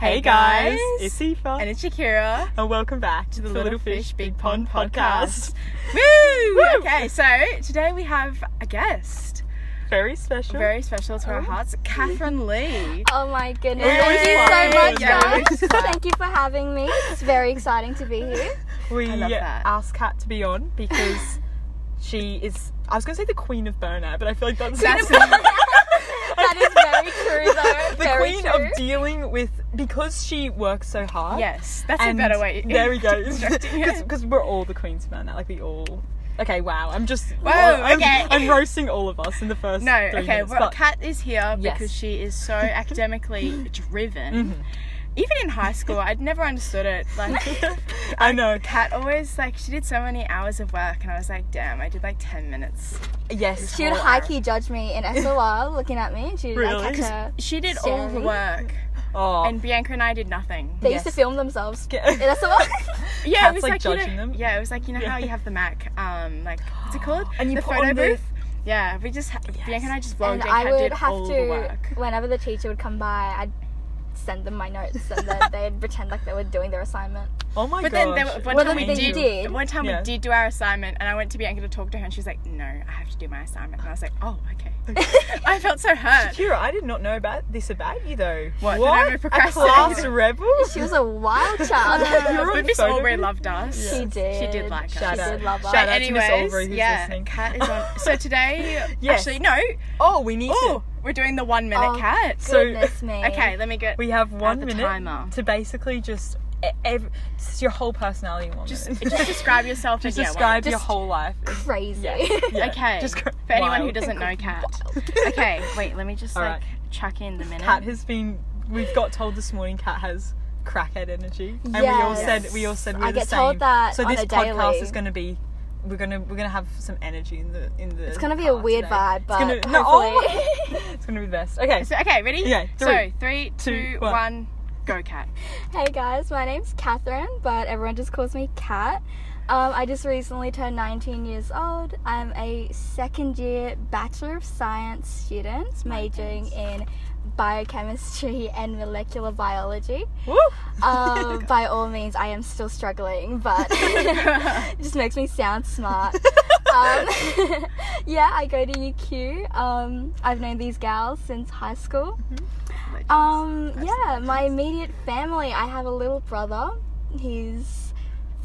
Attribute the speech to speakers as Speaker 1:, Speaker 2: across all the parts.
Speaker 1: Hey guys,
Speaker 2: guys.
Speaker 1: it's Aoife,
Speaker 2: And it's Shakira
Speaker 1: and welcome back
Speaker 2: to the Little, Fish, Big Pond podcast. Woo!
Speaker 1: Woo!
Speaker 2: Okay, so today we have a guest,
Speaker 1: Very special.
Speaker 2: very special to our
Speaker 1: Oh.
Speaker 2: hearts, Catherine Lee.
Speaker 3: Oh my goodness.
Speaker 1: We
Speaker 3: Thank you so much,
Speaker 2: Yeah, we always
Speaker 3: guys. Thank you for having me. It's very exciting to be here.
Speaker 1: we
Speaker 2: love that.
Speaker 1: asked Kat to be on because she is. I was going to say the queen of burnout, but I feel like that's,
Speaker 2: That's
Speaker 3: That is very true, though.
Speaker 1: the
Speaker 3: very
Speaker 1: queen
Speaker 3: true.
Speaker 1: of dealing with because she works so hard.
Speaker 2: yes, that's
Speaker 1: and
Speaker 2: a better way.
Speaker 1: There we go. Because we're all the queens of burnout. Like we all. Okay, wow. I'm just.
Speaker 2: Whoa,
Speaker 1: I'm,
Speaker 2: okay.
Speaker 1: I'm roasting all of us in the first.
Speaker 2: No, okay.
Speaker 1: minutes,
Speaker 2: Well,
Speaker 1: but-
Speaker 2: Kat is here
Speaker 1: Yes.
Speaker 2: because she is so academically driven.
Speaker 1: Mhm.
Speaker 2: Even in high school, I'd never understood it. Like,
Speaker 1: I know.
Speaker 2: Kat always like she did so many hours of work, and I was like, damn, I did like ten minutes.
Speaker 1: Yes.
Speaker 3: She would high key judge me in SOR looking at me. and She'd
Speaker 1: Really?
Speaker 3: like have.
Speaker 2: She did all the work,
Speaker 1: Oh.
Speaker 2: and Bianca and I did nothing.
Speaker 3: They used to film themselves
Speaker 1: Get-
Speaker 3: in SOR.
Speaker 2: Yeah,
Speaker 1: Kat's,
Speaker 2: it was
Speaker 1: like,
Speaker 2: like, you know,
Speaker 1: judging them?
Speaker 2: Yeah, it was like you know how you have the Mac, um, like what's it called?
Speaker 1: And you
Speaker 2: the
Speaker 1: put
Speaker 2: photo
Speaker 1: on the-
Speaker 2: booth. Yeah, we just ha- Bianca and I just vlogged
Speaker 3: and
Speaker 2: and
Speaker 3: I would
Speaker 2: did
Speaker 3: have
Speaker 2: all the
Speaker 3: to,
Speaker 2: work.
Speaker 3: whenever the teacher would come by, I'd send them my notes and then they'd pretend like they were doing their assignment.
Speaker 1: Oh my god.
Speaker 2: But
Speaker 1: gosh.
Speaker 2: then there, were- one
Speaker 3: Well,
Speaker 2: time we did,
Speaker 3: did.
Speaker 2: one time
Speaker 1: Yeah.
Speaker 2: we did do our assignment, and I went to Bianca to talk to her, and she was like, "No, I have to do my assignment." And I was like, "Oh, okay." I felt so hurt.
Speaker 1: Kira, I did not know about this about you though.
Speaker 2: What, that I'm a
Speaker 1: A class rebel?
Speaker 3: She was a wild child.
Speaker 1: You're on
Speaker 2: but Miss Aubrey loved us.
Speaker 3: She did.
Speaker 2: She did like us.
Speaker 1: Shout
Speaker 3: She
Speaker 1: out.
Speaker 3: did love us.
Speaker 1: Shout
Speaker 2: But
Speaker 1: out to Miss
Speaker 2: anyways,
Speaker 1: Aubrey who's
Speaker 2: yeah,
Speaker 1: listening.
Speaker 2: Kat is on. So today,
Speaker 1: Yes.
Speaker 2: actually, no.
Speaker 1: Oh, we need
Speaker 2: Oh, we're doing the one minute
Speaker 3: Oh,
Speaker 2: cat.
Speaker 1: So-
Speaker 3: me.
Speaker 2: okay, let me get.
Speaker 1: We have one minute
Speaker 2: timer.
Speaker 1: to basically just e- ev- it's your whole personality one
Speaker 2: just,
Speaker 1: minute.
Speaker 2: just describe yourself.
Speaker 1: Just
Speaker 2: and,
Speaker 1: describe
Speaker 2: one-
Speaker 1: your whole life.
Speaker 3: Crazy.
Speaker 1: Yeah. yeah.
Speaker 2: Okay.
Speaker 1: Just go-
Speaker 2: for anyone who doesn't know Cat. okay, wait. Let me just
Speaker 1: All
Speaker 2: like
Speaker 1: right.
Speaker 2: chuck in the minute.
Speaker 1: Cat has been. We've got told this morning. Cat has crackhead energy, and we all said we all said we're
Speaker 3: I
Speaker 1: were the
Speaker 3: get
Speaker 1: same.
Speaker 3: told that
Speaker 1: so
Speaker 3: on
Speaker 1: this
Speaker 3: a
Speaker 1: podcast
Speaker 3: daily.
Speaker 1: is going to be. We're gonna we're gonna have some energy in the in the.
Speaker 3: It's gonna be a weird
Speaker 1: today.
Speaker 3: vibe,
Speaker 1: It's
Speaker 3: but
Speaker 1: gonna, no, oh, it's gonna be the best. Okay,
Speaker 2: So, okay, ready?
Speaker 1: Yeah,
Speaker 2: So
Speaker 1: three,
Speaker 2: three,
Speaker 1: two,
Speaker 2: two,
Speaker 1: one.
Speaker 2: one, go, Cat.
Speaker 3: Hey guys, my name's Catherine, but everyone just calls me Cat. Um, I just recently turned 19 years old. I'm a second year Bachelor of Science student majoring in biochemistry and molecular biology.
Speaker 1: Woo!
Speaker 3: Um, by all means, I am still struggling, but it just makes me sound smart. Um, yeah, I go to UQ. Um, I've known these gals since high school.
Speaker 2: Legends.
Speaker 3: Um, yeah, my immediate family. I have a little brother. He's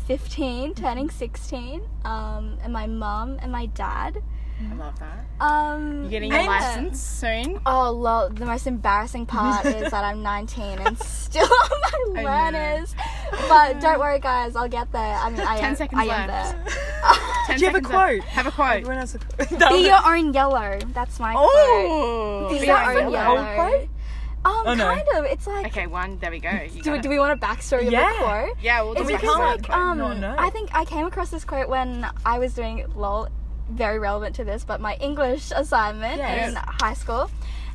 Speaker 3: 15, turning 16. Um, and my mum and my dad.
Speaker 2: I love that.
Speaker 3: Um,
Speaker 2: You're getting your
Speaker 3: yeah.
Speaker 2: license soon.
Speaker 3: Oh, lol. The most embarrassing part is that I'm 19 and still on my
Speaker 2: I know.
Speaker 3: learners. But don't worry, guys. I'll get there. I mean, I
Speaker 2: 10
Speaker 3: am,
Speaker 2: seconds
Speaker 3: I am
Speaker 2: left.
Speaker 3: there.
Speaker 2: Ten
Speaker 1: Do you have a
Speaker 2: seconds left.
Speaker 1: quote?
Speaker 2: Have a quote.
Speaker 1: Everyone has a quote.
Speaker 3: Be your own yellow. That's my quote.
Speaker 2: Oh,
Speaker 3: Be
Speaker 2: be
Speaker 3: your
Speaker 2: our
Speaker 3: own
Speaker 2: yellow.
Speaker 3: yellow.
Speaker 1: quote?
Speaker 3: Um,
Speaker 1: Oh, no.
Speaker 3: kind of. It's like.
Speaker 2: Okay, one. There we go. You
Speaker 3: Do,
Speaker 2: got
Speaker 3: do we want a backstory
Speaker 1: Yeah.
Speaker 3: of the quote?
Speaker 2: Yeah, we'll do
Speaker 3: It's
Speaker 1: we
Speaker 3: because like
Speaker 2: quote.
Speaker 3: um,
Speaker 1: No, no.
Speaker 3: I think I came across this quote when I was doing lol, very relevant to this, but my English assignment
Speaker 1: Yes.
Speaker 3: in high school,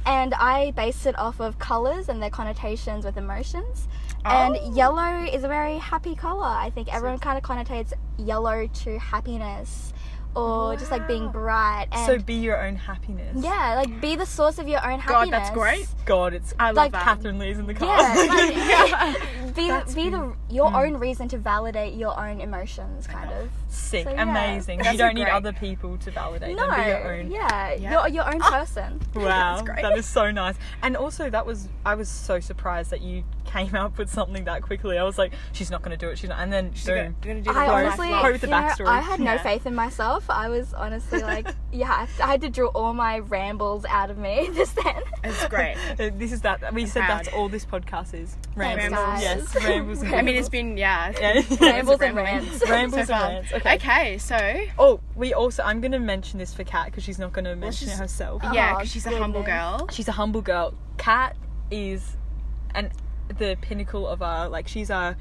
Speaker 3: and I based it off of colors and their connotations with emotions.
Speaker 2: Oh.
Speaker 3: And yellow is a very happy color. I think everyone kind of connotates yellow to happiness or just like being bright and
Speaker 1: So be your own happiness.
Speaker 3: yeah, like be the source of your own
Speaker 2: God,
Speaker 3: happiness.
Speaker 2: God, that's great.
Speaker 1: God, it's
Speaker 2: I love
Speaker 3: Like.
Speaker 1: Catherine Lee's in the car.
Speaker 3: Yeah, like, be
Speaker 1: That's
Speaker 3: be the your
Speaker 1: Mm.
Speaker 3: own reason to validate your own emotions, kind of.
Speaker 1: Sick,
Speaker 3: So, yeah.
Speaker 1: amazing.
Speaker 2: That's
Speaker 1: you don't need
Speaker 2: great.
Speaker 1: other people to validate
Speaker 3: No,
Speaker 1: them. Be your own.
Speaker 3: yeah,
Speaker 2: Yeah.
Speaker 3: you're your own person.
Speaker 1: Wow,
Speaker 2: That's great.
Speaker 1: that is so nice. And also, that was I was so surprised that you came up with something that quickly. I was like, she's not going to do it. She's not. And then
Speaker 2: She's gonna,
Speaker 1: boom.
Speaker 2: you're gonna do the
Speaker 3: I
Speaker 1: quote-
Speaker 3: honestly,
Speaker 2: love.
Speaker 1: with the
Speaker 3: you know,
Speaker 1: backstory.
Speaker 3: I had no
Speaker 2: Yeah.
Speaker 3: faith in myself. I was honestly like, yeah, I had to draw all my rambles out of me just then.
Speaker 2: It's great.
Speaker 1: Uh, This is that. We said
Speaker 2: proud.
Speaker 1: that's all this podcast is.
Speaker 3: Thanks,
Speaker 1: Rambles.
Speaker 3: guys.
Speaker 1: Yes, rambles. and
Speaker 2: I mean, it's been yeah.
Speaker 1: Yeah.
Speaker 3: Rambles
Speaker 2: rambling.
Speaker 3: and rants.
Speaker 1: Rambles
Speaker 2: So
Speaker 1: and rants. Okay.
Speaker 2: Okay, so
Speaker 1: Oh, we also. I'm going to mention this for Kat because she's not going to mention it herself.
Speaker 2: yeah,
Speaker 3: Oh,
Speaker 2: because she's a humble girl.
Speaker 1: She's a humble girl. Kat is an the pinnacle of our like. She's our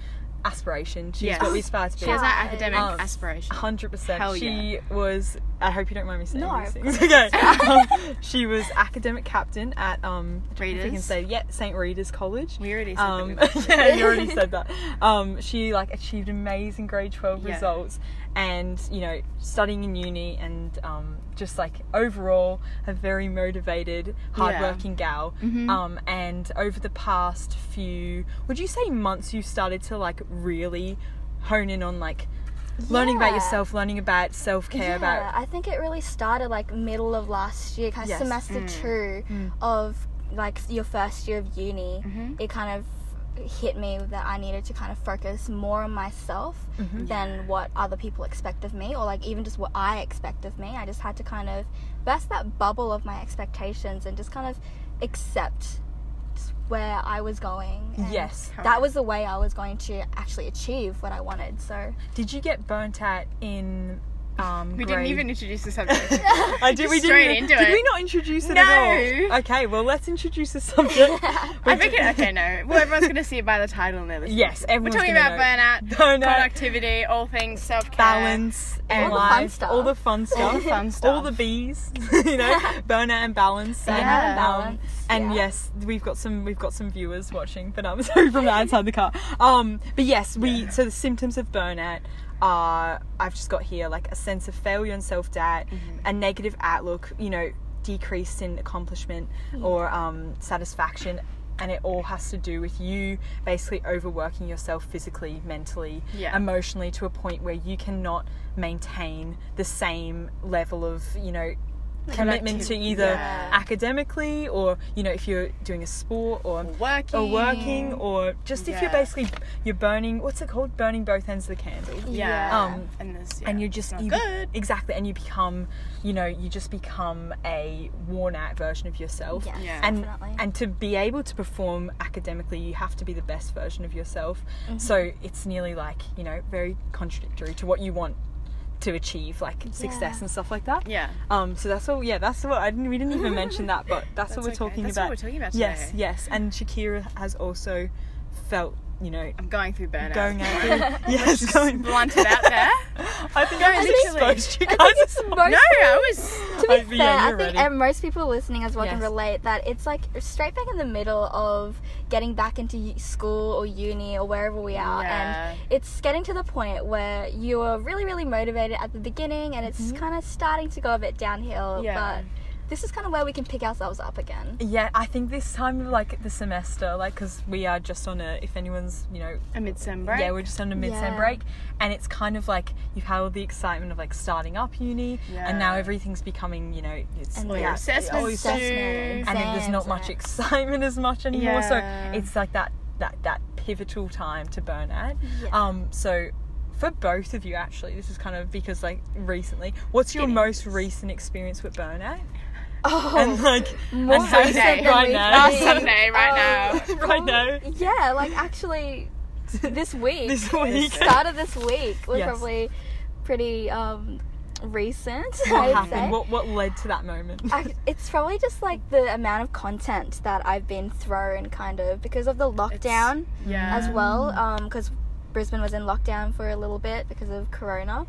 Speaker 1: aspiration. She's
Speaker 2: Yes.
Speaker 1: what we aspire to be.
Speaker 2: She has
Speaker 3: Yeah.
Speaker 2: that academic
Speaker 1: Um,
Speaker 2: aspiration.
Speaker 1: Hundred percent.
Speaker 2: Hell
Speaker 1: She was. I hope you don't mind me saying
Speaker 3: No,
Speaker 1: these
Speaker 3: of
Speaker 1: things. Okay. um, she was academic captain at um. If we can say yeah, St Rita's College.
Speaker 2: We already said
Speaker 1: Um,
Speaker 2: that.
Speaker 1: yeah, you already said that. Um, she like achieved amazing grade twelve
Speaker 2: Yeah.
Speaker 1: results, and you know studying in uni and um, just like overall a very motivated hardworking gal
Speaker 2: Mhm.
Speaker 1: um, and over the past few would you say months you've started to like really hone in on like learning about yourself learning about self-care
Speaker 3: yeah,
Speaker 1: about
Speaker 3: I think it really started like middle of last year, kind of
Speaker 1: Yes.
Speaker 3: semester
Speaker 2: Mm.
Speaker 3: two
Speaker 1: Mm.
Speaker 3: of like your first year of uni.
Speaker 2: Mhm.
Speaker 3: It kind of hit me that I needed to kind of focus more on myself
Speaker 1: Mhm.
Speaker 3: than what other people expect of me, or like even just what I expect of me. I just had to kind of burst that bubble of my expectations and just kind of accept where I was going. and
Speaker 1: yes
Speaker 3: That was the way I was going to actually achieve what I wanted. So
Speaker 1: did you get burnt out in um
Speaker 2: We didn't even introduce the subject.
Speaker 1: I did. We
Speaker 2: Straight
Speaker 1: didn't.
Speaker 2: into
Speaker 1: did
Speaker 2: it.
Speaker 1: we not introduce it
Speaker 2: No.
Speaker 1: at all? Okay, well let's introduce the subject.
Speaker 2: I think it, okay, no. Well, everyone's going to see it by the title and they're listening.
Speaker 1: Yes,
Speaker 2: We're
Speaker 1: everyone's
Speaker 2: talking
Speaker 1: gonna
Speaker 2: about
Speaker 1: know.
Speaker 2: burnout,
Speaker 1: Burnout.
Speaker 2: productivity, all things self care,
Speaker 1: balance
Speaker 3: All
Speaker 1: and
Speaker 3: the fun
Speaker 1: life,
Speaker 3: stuff.
Speaker 1: all the fun stuff,
Speaker 2: All the fun stuff, all
Speaker 1: the bees, you know, burnout and balance.
Speaker 3: Burnout
Speaker 1: and,
Speaker 3: and balance,
Speaker 1: and
Speaker 3: yeah.
Speaker 1: yes, we've got some we've got some viewers watching, but I'm sorry from the outside the car. Um, but yes, we so the symptoms of burnout are I've just got here like a sense of failure and self doubt, a negative outlook, you know, decrease in accomplishment or um, satisfaction. And it all has to do with you basically overworking yourself physically, mentally,
Speaker 2: Yeah.
Speaker 1: emotionally to a point where you cannot maintain the same level of, you know, commitment to either
Speaker 2: yeah.
Speaker 1: academically or, you know, if you're doing a sport or
Speaker 2: working,
Speaker 1: or working or just if you're basically you're burning what's it called burning both ends of the candle
Speaker 2: Yeah.
Speaker 1: Um,
Speaker 2: and there's,
Speaker 1: and
Speaker 2: yeah,
Speaker 1: you just you,
Speaker 2: good.
Speaker 1: exactly and you become you know you just become a worn out version of yourself
Speaker 3: Yes,
Speaker 2: Yeah.
Speaker 1: and
Speaker 3: definitely.
Speaker 1: and to be able to perform academically you have to be the best version of yourself
Speaker 3: Mm-hmm.
Speaker 1: so it's nearly like you know very contradictory to what you want to achieve like success
Speaker 3: Yeah.
Speaker 1: and stuff like that
Speaker 2: Yeah.
Speaker 1: um so that's all yeah that's what I didn't we didn't even mention that but that's, what we're
Speaker 2: okay.
Speaker 1: talking
Speaker 2: That's
Speaker 1: about
Speaker 2: what we're talking about Today.
Speaker 1: yes yes and Shakira has also felt you know
Speaker 2: I'm going through burnout.
Speaker 1: going out
Speaker 2: Let's
Speaker 1: through, yes
Speaker 2: just
Speaker 1: going
Speaker 2: blunt it out there.
Speaker 1: I think
Speaker 2: No,
Speaker 1: I
Speaker 2: literally.
Speaker 1: exposed you
Speaker 3: I
Speaker 1: guys
Speaker 3: think it's
Speaker 1: as well.
Speaker 3: most
Speaker 2: No, I was.
Speaker 3: to be
Speaker 1: Oh,
Speaker 3: fair,
Speaker 1: yeah,
Speaker 3: I think
Speaker 1: ready.
Speaker 3: ev- most people listening as well can relate that it's like straight back in the middle of getting back into school or uni or wherever we are,
Speaker 2: Yeah.
Speaker 3: and it's getting to the point where you are really, really motivated at the beginning, and it's mm-hmm. kind of starting to go a bit downhill.
Speaker 2: Yeah.
Speaker 3: But this is kind of where we can pick ourselves up again.
Speaker 1: Yeah, I think this time of like the semester, like because we are just on a, if anyone's, you know,
Speaker 2: A midsummer break.
Speaker 1: yeah, we're just on a mid sem
Speaker 3: Yeah.
Speaker 1: break, and it's kind of like you've had all the excitement of like starting up uni, and now everything's becoming, you know, it's
Speaker 3: And
Speaker 2: All
Speaker 3: Yeah.
Speaker 2: your
Speaker 1: yeah,
Speaker 2: assessments
Speaker 3: Assessment,
Speaker 1: and then there's not much excitement as much anymore.
Speaker 2: Yeah.
Speaker 1: So it's like that that that pivotal time to burn out.
Speaker 3: Yeah.
Speaker 1: Um, so for both of you, actually, this is kind of because like recently, what's your
Speaker 2: It
Speaker 1: most
Speaker 2: is.
Speaker 1: recent experience with burnout?
Speaker 3: Oh,
Speaker 1: And like
Speaker 3: more
Speaker 1: and
Speaker 3: recent than
Speaker 1: right now,
Speaker 3: think.
Speaker 2: Sunday, right
Speaker 3: Oh,
Speaker 1: right now.
Speaker 3: Yeah, like actually, this week.
Speaker 1: This week.
Speaker 3: Start of this week was
Speaker 1: Yes.
Speaker 3: probably pretty um, recent.
Speaker 1: What
Speaker 3: I'd
Speaker 1: happened?
Speaker 3: say.
Speaker 1: What what led to that moment?
Speaker 3: I, it's probably just like the amount of content that I've been thrown, kind of, because of the lockdown
Speaker 2: Yeah.
Speaker 3: as well. Because Brisbane was in lockdown for a little bit because of Corona.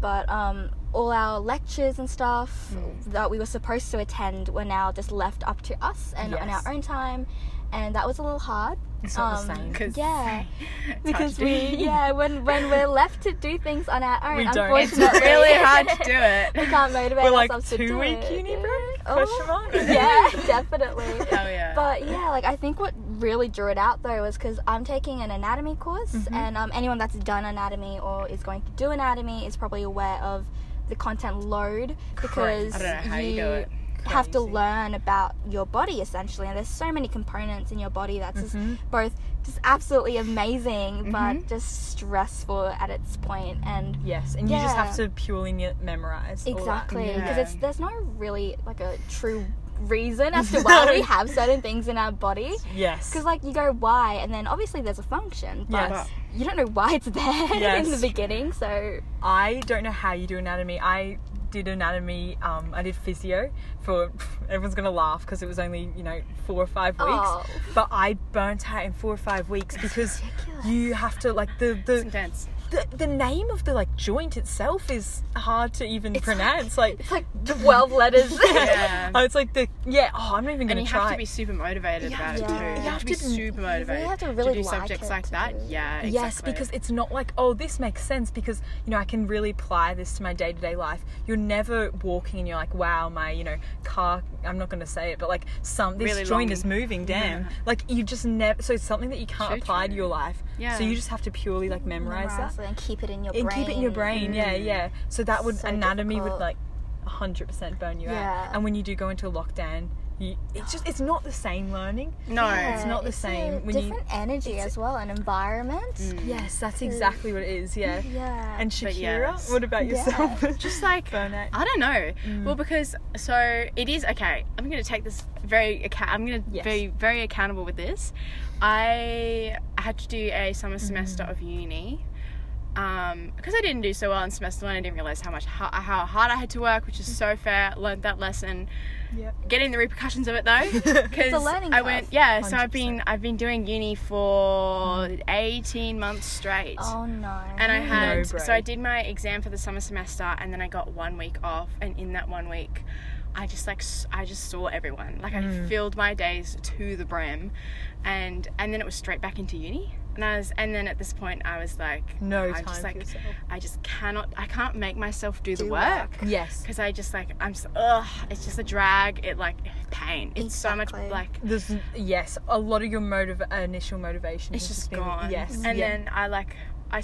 Speaker 3: But um, all our lectures and stuff that we were supposed to attend were now just left up to us and on our own time. And that was a little hard.
Speaker 1: It's not the
Speaker 3: um,
Speaker 1: same.
Speaker 2: 'Cause
Speaker 3: Yeah, because we yeah when when we're left to do things on our own,
Speaker 1: We don't.
Speaker 3: unfortunately,
Speaker 2: It's really hard to do it.
Speaker 3: we can't motivate
Speaker 1: We're like
Speaker 3: ourselves to do
Speaker 1: two week
Speaker 3: it.
Speaker 1: uni break?
Speaker 3: Oh, Yeah, definitely.
Speaker 2: Hell yeah.
Speaker 3: But yeah, like I think what really drew it out though was because I'm taking an anatomy course,
Speaker 1: Mm-hmm.
Speaker 3: and um, anyone that's done anatomy or is going to do anatomy is probably aware of the content load because
Speaker 2: I don't know how you it.
Speaker 3: have to learn about your body essentially, and there's so many components in your body that's just
Speaker 1: Mhm.
Speaker 3: both just absolutely amazing
Speaker 2: Mhm.
Speaker 3: but just stressful at its point and
Speaker 1: Yes, and you just have to purely memorize.
Speaker 3: Exactly, because
Speaker 2: Yeah.
Speaker 3: it's there's no really like a true reason as to why we have certain things in our body.
Speaker 1: Yes.
Speaker 3: Because like you go why, and then obviously there's a function, but
Speaker 1: Yes.
Speaker 3: you don't know why it's there in the beginning. So
Speaker 1: I don't know how you do anatomy. I did anatomy. Um, I did physio for. Everyone's gonna laugh because it was only you know four or five weeks.
Speaker 3: Oh.
Speaker 1: But I burnt out in four or five weeks because you have to like the
Speaker 2: It's
Speaker 1: the
Speaker 2: intense.
Speaker 1: The, the name of the like joint itself is hard to even pronounce. Like,
Speaker 3: It's like 12 letters.
Speaker 2: Yeah.
Speaker 1: oh, it's like the yeah. Oh, I'm not even gonna and
Speaker 2: you
Speaker 1: try.
Speaker 2: You have to be super motivated about it
Speaker 3: Yeah.
Speaker 2: too.
Speaker 3: You
Speaker 2: You
Speaker 3: have
Speaker 2: have to be super motivated You
Speaker 3: have to really
Speaker 2: do
Speaker 3: like
Speaker 2: subjects
Speaker 3: it
Speaker 2: like
Speaker 3: to
Speaker 2: that.
Speaker 3: do.
Speaker 2: Yeah, exactly.
Speaker 1: Yes, because it's not like, oh, this makes sense because, you know, I can really apply this to my day to day life. You're never walking and you're like, wow, my, you know, car, I'm not going to say it, but like, some, this
Speaker 2: Really
Speaker 1: joint
Speaker 2: long.
Speaker 1: is moving, damn.
Speaker 2: Yeah.
Speaker 1: Like, you just never, so it's something that you can't
Speaker 2: So
Speaker 1: apply to your life.
Speaker 2: Yeah.
Speaker 1: So you just have to purely like memorize
Speaker 3: Memorize
Speaker 1: that.
Speaker 3: It and keep it in your
Speaker 1: And
Speaker 3: brain.
Speaker 1: keep it in your brain, yeah,
Speaker 2: Mm.
Speaker 1: yeah. So that would,
Speaker 3: So
Speaker 1: anatomy would
Speaker 3: difficult.
Speaker 1: like 100% burn you out.
Speaker 3: Yeah.
Speaker 1: And when you do go into a lockdown, you, it's just, it's not the same learning.
Speaker 2: no.
Speaker 3: Yeah,
Speaker 1: it's not the
Speaker 3: a
Speaker 1: same when you-
Speaker 3: different energy
Speaker 1: it's-
Speaker 3: as well, and environment.
Speaker 2: Mm.
Speaker 1: Yes, that's exactly what it is, yeah.
Speaker 3: Yeah.
Speaker 1: And
Speaker 2: But
Speaker 1: Shakira,
Speaker 2: yes.
Speaker 1: what about
Speaker 3: Yeah.
Speaker 1: yourself?
Speaker 2: Just like
Speaker 1: burnout.
Speaker 2: I don't know.
Speaker 1: Mm.
Speaker 2: Well, because so it is okay. I'm going to take this very. Acca- I'm going to
Speaker 1: Yes.
Speaker 2: be very accountable with this. I had to do a summer semester
Speaker 1: Mm.
Speaker 2: of uni. Um, because I didn't do so well in semester one, I didn't realize how much how, how hard I had to work, which is so fair. Learned that lesson.
Speaker 1: Yep.
Speaker 2: Getting the repercussions of it though, because I went yeah. So I've been I've been doing uni for 18 months straight.
Speaker 3: oh no.
Speaker 2: And I had
Speaker 1: No
Speaker 2: so. I did my exam for the summer semester, and then I got one week off. And in that one week, I just like I just saw everyone. Like I
Speaker 1: Mm.
Speaker 2: filled my days to the brim, and and then it was straight back into uni. And I was and then at this point I was like,
Speaker 1: No
Speaker 2: I'm
Speaker 1: time
Speaker 2: just
Speaker 1: for
Speaker 2: like. I just cannot I can't make myself do the work.
Speaker 3: work.
Speaker 1: Yes.
Speaker 2: Because I just like I'm so, ugh, it's just a drag. It like pain. It's so much like
Speaker 1: There's yes, a lot of your motive initial motivation.
Speaker 2: it's just
Speaker 1: been-
Speaker 2: gone.
Speaker 1: Yes.
Speaker 2: And
Speaker 1: yeah.
Speaker 2: then I like I,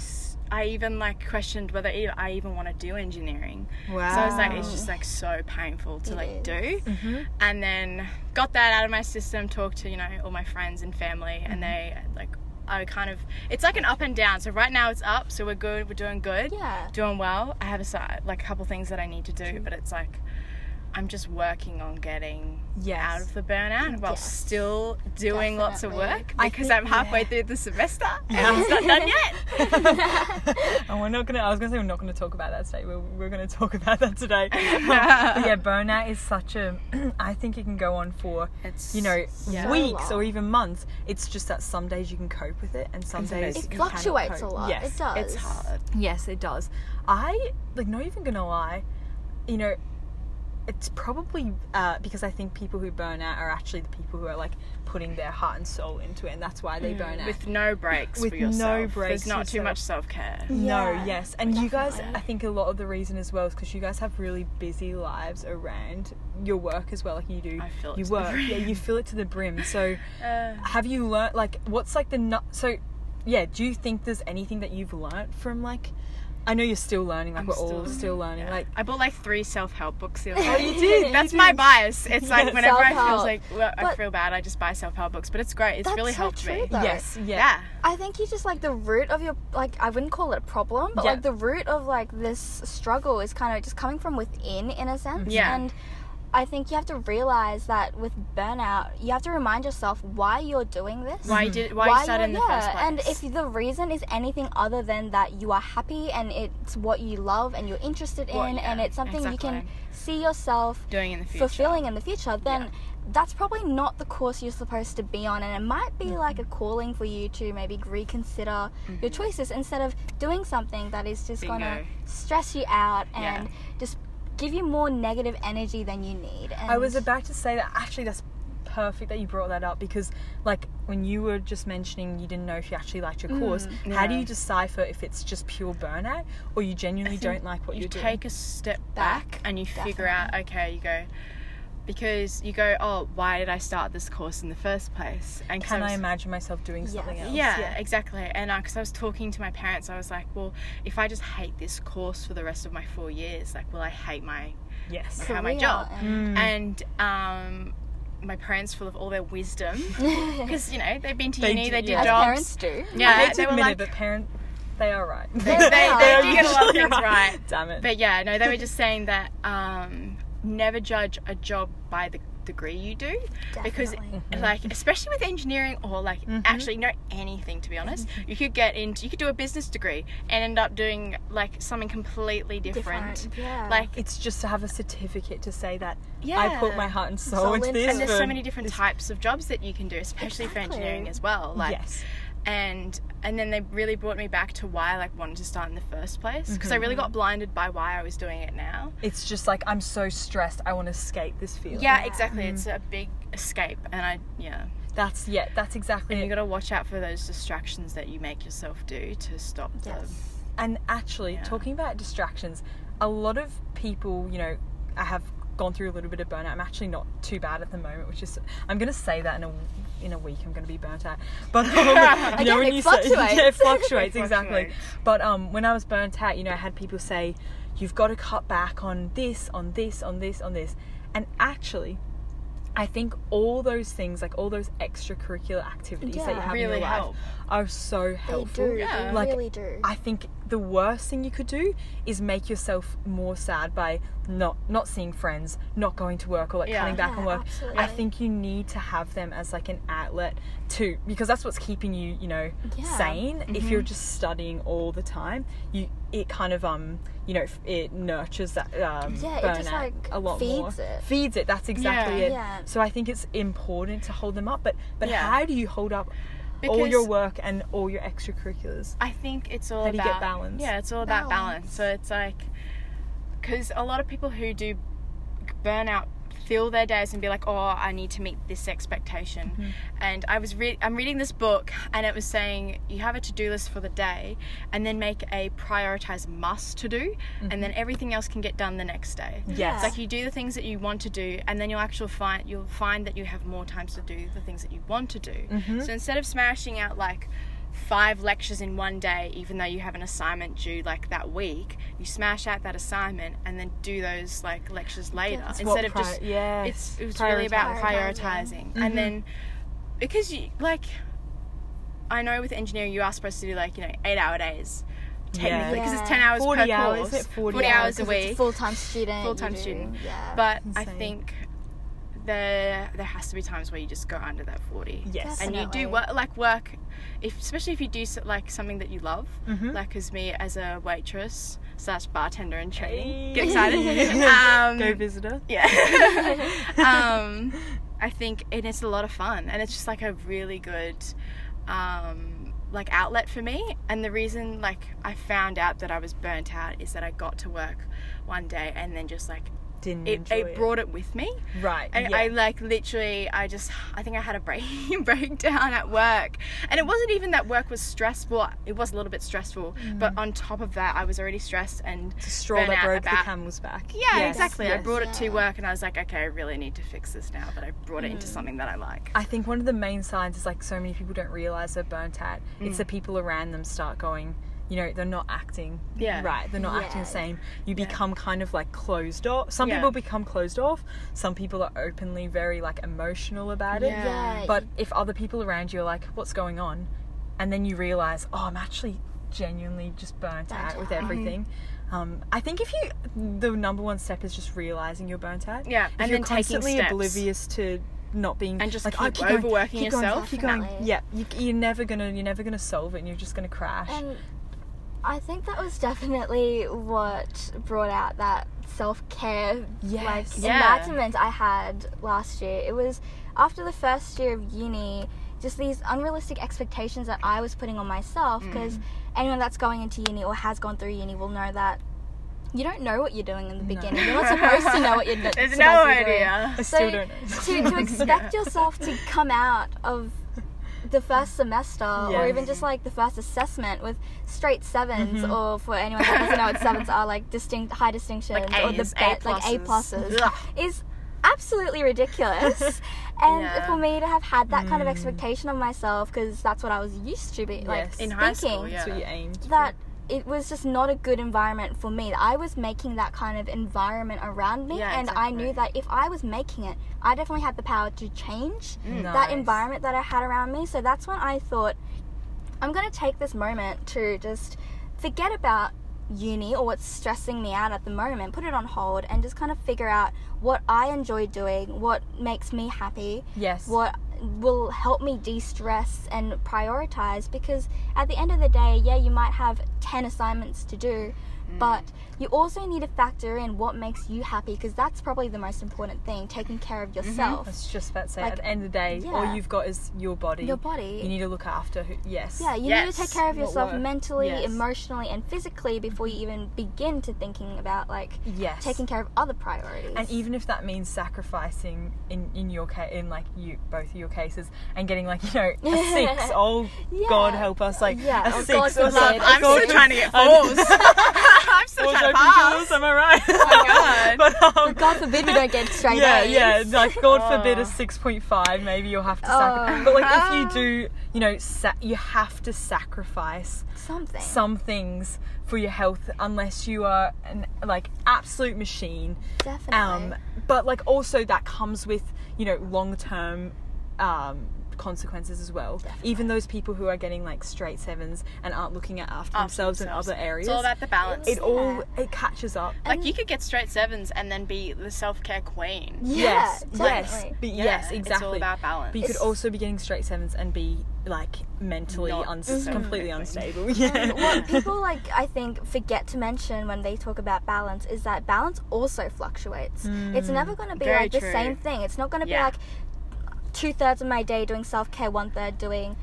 Speaker 2: I even like questioned whether I even want to do engineering.
Speaker 1: wow.
Speaker 2: So I was like, it's just like so painful to
Speaker 3: It
Speaker 2: like
Speaker 3: is.
Speaker 2: do.
Speaker 1: Mhm.
Speaker 2: And then got that out of my system, talked to, you know, all my friends and family,
Speaker 3: Mm-hmm.
Speaker 2: and they like, I kind of, it's like an up and down. So right now it's up, so we're good, we're doing good,
Speaker 3: Yeah.
Speaker 2: doing well. I have a side, like a couple things that I need to do, but it's like, I'm just working on getting
Speaker 1: Yes.
Speaker 2: out of the burnout while
Speaker 3: Yes.
Speaker 2: still doing lots of work because
Speaker 1: think-
Speaker 2: I'm halfway
Speaker 1: yeah.
Speaker 2: through the semester and it's not done yet.
Speaker 1: and we're not gonna. I was gonna say we're not gonna talk about that today. We're, we're gonna talk about that today. but yeah, burnout is such a. I think it can go on for
Speaker 2: It's
Speaker 1: you know
Speaker 2: yeah.
Speaker 1: weeks
Speaker 3: long.
Speaker 1: or even months. It's just that some days you can cope with it, and some
Speaker 2: And
Speaker 1: days
Speaker 2: days
Speaker 3: It
Speaker 1: you cannot
Speaker 3: fluctuates a lot.
Speaker 1: Yes.
Speaker 3: It does.
Speaker 2: It's hard.
Speaker 1: Yes, it does. I like not even gonna lie, you know, it's probably uh, because I think people who burn out are actually the people who are like putting their heart and soul into it, and that's why they burn out.
Speaker 2: Mm. With no breaks
Speaker 1: With
Speaker 2: for
Speaker 1: no breaks
Speaker 2: There's not too much self care.
Speaker 1: no, yes, and you guys. I think a lot of the reason as well is because you guys have really busy lives around your work as well. Like you do,
Speaker 2: I fill it
Speaker 1: you
Speaker 2: to the
Speaker 1: work,
Speaker 2: brim.
Speaker 1: yeah, you fill it to the brim. So,
Speaker 2: Uh,
Speaker 1: have you learned like what's like the nut? So, yeah, do you think there's anything that you've learned from like? I know you're still learning. Like
Speaker 2: I'm
Speaker 1: we're all
Speaker 2: still-
Speaker 1: still learning.
Speaker 2: yeah.
Speaker 1: Like
Speaker 2: I bought like three self help books the other
Speaker 1: Oh, you did.
Speaker 2: That's
Speaker 1: you
Speaker 2: my
Speaker 1: did.
Speaker 2: bias. It's like
Speaker 1: Yes.
Speaker 2: whenever I feel like well, I feel bad, I just buy self help books. But it's great. It's really
Speaker 3: so
Speaker 2: helped
Speaker 3: true,
Speaker 2: me.
Speaker 3: though.
Speaker 1: Yes, yeah.
Speaker 2: Yeah.
Speaker 3: I think you just like the root of your like I wouldn't call it a problem, but
Speaker 1: Yeah.
Speaker 3: like the root of like this struggle is kind of just coming from within in a sense.
Speaker 2: Yeah.
Speaker 3: And I think you have to realize that with burnout, you have to remind yourself why you're doing this.
Speaker 2: Why you did? Why, you started in the
Speaker 3: yeah,
Speaker 2: first place?
Speaker 3: and if the reason is anything other than that you are happy and it's what you love and you're interested
Speaker 2: Well,
Speaker 3: in
Speaker 2: yeah,
Speaker 3: and it's something you can see yourself
Speaker 2: doing in the future.
Speaker 3: fulfilling in the future, then
Speaker 2: Yeah.
Speaker 3: that's probably not the course you're supposed to be on. And it might be mm-hmm. like a calling for you to maybe reconsider your mm-hmm. choices instead of doing something that is just going to stress you out
Speaker 2: Yeah.
Speaker 3: and just give you more negative energy than you need. And
Speaker 1: I was about to say that actually that's perfect that you brought that up because like when you were just mentioning you didn't know if you actually liked your mm, course how do you decipher if it's just pure burnout or you genuinely don't like what
Speaker 2: you
Speaker 1: you're
Speaker 2: take
Speaker 1: doing
Speaker 2: a step
Speaker 3: Back,
Speaker 2: back, and you figure out okay you go because you go oh why did i start this course in the first place? And
Speaker 1: can I
Speaker 2: was-
Speaker 1: imagine myself doing something
Speaker 3: Yes.
Speaker 1: else?
Speaker 2: Yeah, exactly. And because i was talking to my parents i was like well if i just hate this course for the rest of my four years like will i hate my
Speaker 1: yes.
Speaker 2: How my job.
Speaker 3: and-
Speaker 2: and um my parents full of all their wisdom because you know they've been to
Speaker 1: They
Speaker 2: uni
Speaker 1: do-
Speaker 2: they did
Speaker 1: yeah.
Speaker 3: As
Speaker 2: jobs
Speaker 3: parents do.
Speaker 2: yeah
Speaker 1: I
Speaker 2: they were like
Speaker 1: it but parent they are right.
Speaker 3: They-
Speaker 2: they,
Speaker 3: they are
Speaker 2: they do get a lot of
Speaker 1: usually
Speaker 2: things right.
Speaker 1: Damn it.
Speaker 2: But yeah, no, they were just saying that um, never judge a job by the degree you do because
Speaker 3: Definitely.
Speaker 2: like especially with engineering or like
Speaker 1: Mhm.
Speaker 2: actually no anything to be honest you could get into you could do a business degree and end up doing like something completely different,
Speaker 3: Different, yeah.
Speaker 2: like
Speaker 1: it's just to have a certificate to say that
Speaker 2: yeah.
Speaker 1: I put my heart and soul
Speaker 3: Soul
Speaker 1: into
Speaker 3: into
Speaker 1: this
Speaker 2: and there's so many different
Speaker 1: this-
Speaker 2: types of jobs that you can do especially for engineering as well like
Speaker 1: yes
Speaker 2: and and then they really brought me back to why I like wanted to start in the first place because I really mm-hmm. got blinded by why I was doing it now.
Speaker 1: It's just like I'm so stressed. I want to escape this feeling.
Speaker 2: Yeah, exactly. It's mm. a big escape, and I yeah.
Speaker 1: That's yeah. That's exactly.
Speaker 2: And
Speaker 1: it.
Speaker 2: you got to watch out for those distractions that you make yourself do to stop the.
Speaker 3: Yes.
Speaker 1: And actually,
Speaker 2: Yeah.
Speaker 1: talking about distractions, a lot of people, you know, I have gone through a little bit of burnout. I'm actually not too bad at the moment, which is I'm going to say that in a in a week I'm going to be burnt out. But um, you know when
Speaker 3: it
Speaker 1: you
Speaker 3: fluctuates.
Speaker 1: say yeah, it fluctuates
Speaker 2: It
Speaker 1: exactly.
Speaker 2: fluctuates.
Speaker 1: But um, when I was burnt out, you know, I had people say, "You've got to cut back on this, on this, on this, on this," and actually. I think all those things, like all those extracurricular activities that you
Speaker 3: Yeah.
Speaker 1: have in your life,
Speaker 2: help.
Speaker 1: are so
Speaker 3: They
Speaker 1: helpful.
Speaker 3: do.
Speaker 2: Yeah.
Speaker 3: They
Speaker 1: Like,
Speaker 3: really do.
Speaker 1: I think the worst thing you could do is make yourself more sad by not not seeing friends, not going to work, or like
Speaker 2: Yeah.
Speaker 1: cutting back on work.
Speaker 3: absolutely.
Speaker 1: I think you need to have them as like an outlet to because that's what's keeping you, you know,
Speaker 3: Yeah.
Speaker 1: sane. If you're just studying all the time, you it kind of um you know it nurtures that um
Speaker 3: Yeah, it just, like,
Speaker 1: a lot more.
Speaker 3: feeds it.
Speaker 1: Feeds it. That's exactly
Speaker 2: Yeah.
Speaker 1: it.
Speaker 3: Yeah.
Speaker 1: So I think it's important to hold them up. But but
Speaker 2: Yeah.
Speaker 1: how do you hold up all your work and all your extracurriculars?
Speaker 2: I think it's all
Speaker 1: How do you
Speaker 2: about
Speaker 1: get balance?
Speaker 2: Yeah, it's all about balance.
Speaker 3: Balance.
Speaker 2: So it's like because a lot of people who do burnout fill their days and be like, "Oh, I need to meet this expectation."
Speaker 1: Mm-hmm.
Speaker 2: And I was re- I'm reading this book and it was saying you have a to-do list for the day and then make a prioritized must to do and then everything else can get done the next day.
Speaker 1: Mm-hmm. Yes.
Speaker 2: It's like you do the things that you want to do and then you'll actually find you'll find that you have more times to do the things that you want to do.
Speaker 1: Mm-hmm.
Speaker 2: So instead of smashing out like five lectures in one day even though you have an assignment due like that week, you smash out that assignment and then do those like lectures later instead of
Speaker 1: pri-
Speaker 2: just
Speaker 1: yeah.
Speaker 2: it's it was really about
Speaker 3: Prioritizing.
Speaker 1: Mhm.
Speaker 2: And then because you like I know with engineering you are supposed to do like, you know, 8 hour days. Technically because
Speaker 3: Yeah.
Speaker 2: it's 10 hours
Speaker 1: 40
Speaker 2: per
Speaker 1: hours,
Speaker 2: course.
Speaker 1: is it 40
Speaker 2: hours,
Speaker 1: hours?
Speaker 2: a week.
Speaker 3: full-time student.
Speaker 2: Full-time student.
Speaker 3: Yeah.
Speaker 2: But I think there there has to be times where you just go under that 40
Speaker 1: Yes.
Speaker 2: and you do work like work if especially if you do like something that you love
Speaker 1: Mhm.
Speaker 2: like as me as a waitress slash bartender in training
Speaker 1: Hey.
Speaker 2: get excited um,
Speaker 1: Go visitor.
Speaker 2: yeah um i think and it's a lot of fun and it's just like a really good um like outlet for me and the reason like i found out that i was burnt out is that i got to work one day and then just like
Speaker 1: Didn't
Speaker 2: it,
Speaker 1: enjoy
Speaker 2: it brought it with me
Speaker 1: right.
Speaker 2: and
Speaker 1: yeah.
Speaker 2: I like literally, I just, I think I had a break breakdown at work, and it wasn't even that work was stressful. It was a little bit stressful, but on top of that, I was already stressed and
Speaker 1: the straw that
Speaker 2: burnout
Speaker 1: broke the camel's back.
Speaker 2: Yeah,
Speaker 1: Yes,
Speaker 2: exactly. I brought it to work, and I was like, okay, I really need to fix this now. But I brought it
Speaker 1: Mm.
Speaker 2: into something that I like.
Speaker 1: I think one of the main signs is like so many people don't realize they're burnt out.
Speaker 2: Mm.
Speaker 1: It's the people around them start going, you know, they're not acting
Speaker 2: Yeah.
Speaker 1: right. They're not acting the same. You
Speaker 2: Yeah.
Speaker 1: become kind of like closed off. Some
Speaker 2: Yeah.
Speaker 1: people become closed off. Some people are openly very like emotional about it.
Speaker 2: Yeah.
Speaker 3: Yeah.
Speaker 1: But if other people around you are like, what's going on? And then you realize, oh, I'm actually genuinely just burnt,
Speaker 3: Burnt
Speaker 1: out with
Speaker 3: out.
Speaker 1: everything. Um, I think if you, the number one step is just realizing you're burnt out.
Speaker 2: Yeah,
Speaker 1: If
Speaker 2: and
Speaker 1: you're
Speaker 2: then taking
Speaker 1: constantly
Speaker 2: steps.
Speaker 1: oblivious to not being
Speaker 2: And just
Speaker 1: like,
Speaker 2: keep
Speaker 1: oh, keep going,
Speaker 2: overworking
Speaker 1: keep going,
Speaker 2: yourself.
Speaker 1: keep going.
Speaker 3: Definitely.
Speaker 1: Yeah, you, you're never gonna, you're never gonna solve it, and you're just gonna crash.
Speaker 3: And I think that was definitely what brought out that self care
Speaker 1: Yes.
Speaker 3: like
Speaker 2: Yeah.
Speaker 3: enlightenment I had last year. It was after the first year of uni, just these unrealistic expectations that I was putting on myself.
Speaker 2: Mm.
Speaker 3: Because anyone that's going into uni or has gone through uni will know that you don't know what you're doing in the
Speaker 1: No.
Speaker 3: beginning. You're not supposed to know what you're
Speaker 2: There's
Speaker 3: supposed
Speaker 2: no
Speaker 3: to be doing.
Speaker 2: idea.
Speaker 1: I
Speaker 3: So
Speaker 1: still don't know.
Speaker 3: to, to expect yourself to come out of the first semester or even just like the first assessment with straight 7s
Speaker 1: Mhm.
Speaker 3: or for anyone that doesn't know what sevens are like distinct high distinctions
Speaker 2: Like
Speaker 3: or the
Speaker 2: A's, A
Speaker 3: like A
Speaker 2: pluses.
Speaker 3: pluses
Speaker 2: Ugh.
Speaker 3: is absolutely ridiculous and
Speaker 2: Yeah.
Speaker 3: for me to have had that kind of
Speaker 1: Mm.
Speaker 3: expectation of myself because that's what I was used to be like
Speaker 1: Yes.
Speaker 2: In high
Speaker 3: thinking
Speaker 2: school, yeah.
Speaker 1: That's what you aimed. for.
Speaker 3: that it was just not a good environment for me. I was making that kind of environment around me,
Speaker 2: Yeah,
Speaker 3: and I knew that if I was making it, I definitely had the power to change mm.
Speaker 1: that
Speaker 3: environment that I had around me. So that's when I thought, I'm going to take this moment to just forget about uni or what's stressing me out at the moment, put it on hold, and just kind of figure out what I enjoy doing, what makes me happy,
Speaker 1: Yes.
Speaker 3: what will help me de-stress and prioritize because at the end of the day yeah you might have 10 assignments to do mm. but you also need to factor in what makes you happy because that's probably the most important thing taking care of mm-hmm. yourself
Speaker 1: I was just about to say,
Speaker 3: Like,
Speaker 1: at the end of the day, all you've got is your body.
Speaker 3: your body
Speaker 1: You need to look after who, yes.
Speaker 3: yeah you need to take care of
Speaker 1: What
Speaker 3: yourself
Speaker 1: work.
Speaker 3: mentally
Speaker 1: Yes.
Speaker 3: emotionally and physically before you mm-hmm. even begin to thinking about like
Speaker 1: Yes.
Speaker 3: taking care of other priorities
Speaker 1: And even if that means sacrificing in in your case, in like you both of your cases, and getting like you know a six, oh
Speaker 3: Yeah.
Speaker 1: God help us, like
Speaker 3: Yeah,
Speaker 1: a
Speaker 3: oh,
Speaker 1: six
Speaker 3: God
Speaker 1: or something.
Speaker 2: I'm still trying to get
Speaker 1: forbid.
Speaker 2: fours. I'm still trying to
Speaker 1: open am I right?
Speaker 2: Oh my God.
Speaker 1: but, um,
Speaker 3: But God forbid we don't get straight
Speaker 1: yeah,
Speaker 3: A's.
Speaker 1: yeah. Like God forbid
Speaker 2: Oh.
Speaker 1: a six point five, maybe you'll have to
Speaker 3: Oh.
Speaker 1: sacrifice. But like if you do, you know, sa- you have to sacrifice
Speaker 3: something
Speaker 1: some things for your health, unless you are an like absolute machine.
Speaker 3: definitely
Speaker 1: Um, but like also that comes with you know long term um, consequences as well. Even those people who are getting like straight sevens and aren't looking at after,
Speaker 2: After
Speaker 1: themselves,
Speaker 2: themselves.
Speaker 1: in other areas.
Speaker 2: It's all about the balance.
Speaker 1: it all it catches up.
Speaker 2: like you could get straight sevens and then be the self care queen.
Speaker 3: yeah
Speaker 1: yes, yes, but
Speaker 2: Yeah,
Speaker 1: yes, exactly.
Speaker 2: It's all about balance.
Speaker 1: But you could
Speaker 3: It's-
Speaker 1: also be getting straight sevens and be like mentally
Speaker 2: Not
Speaker 1: uns-
Speaker 2: so
Speaker 1: completely
Speaker 2: quickly.
Speaker 1: unstable. Yeah.
Speaker 3: And what people like I think forget to mention when they talk about balance is that balance also fluctuates. It's mm. never going to be
Speaker 2: Very
Speaker 3: like the same thing. It's not going to be like two thirds of my day doing self care, one third doing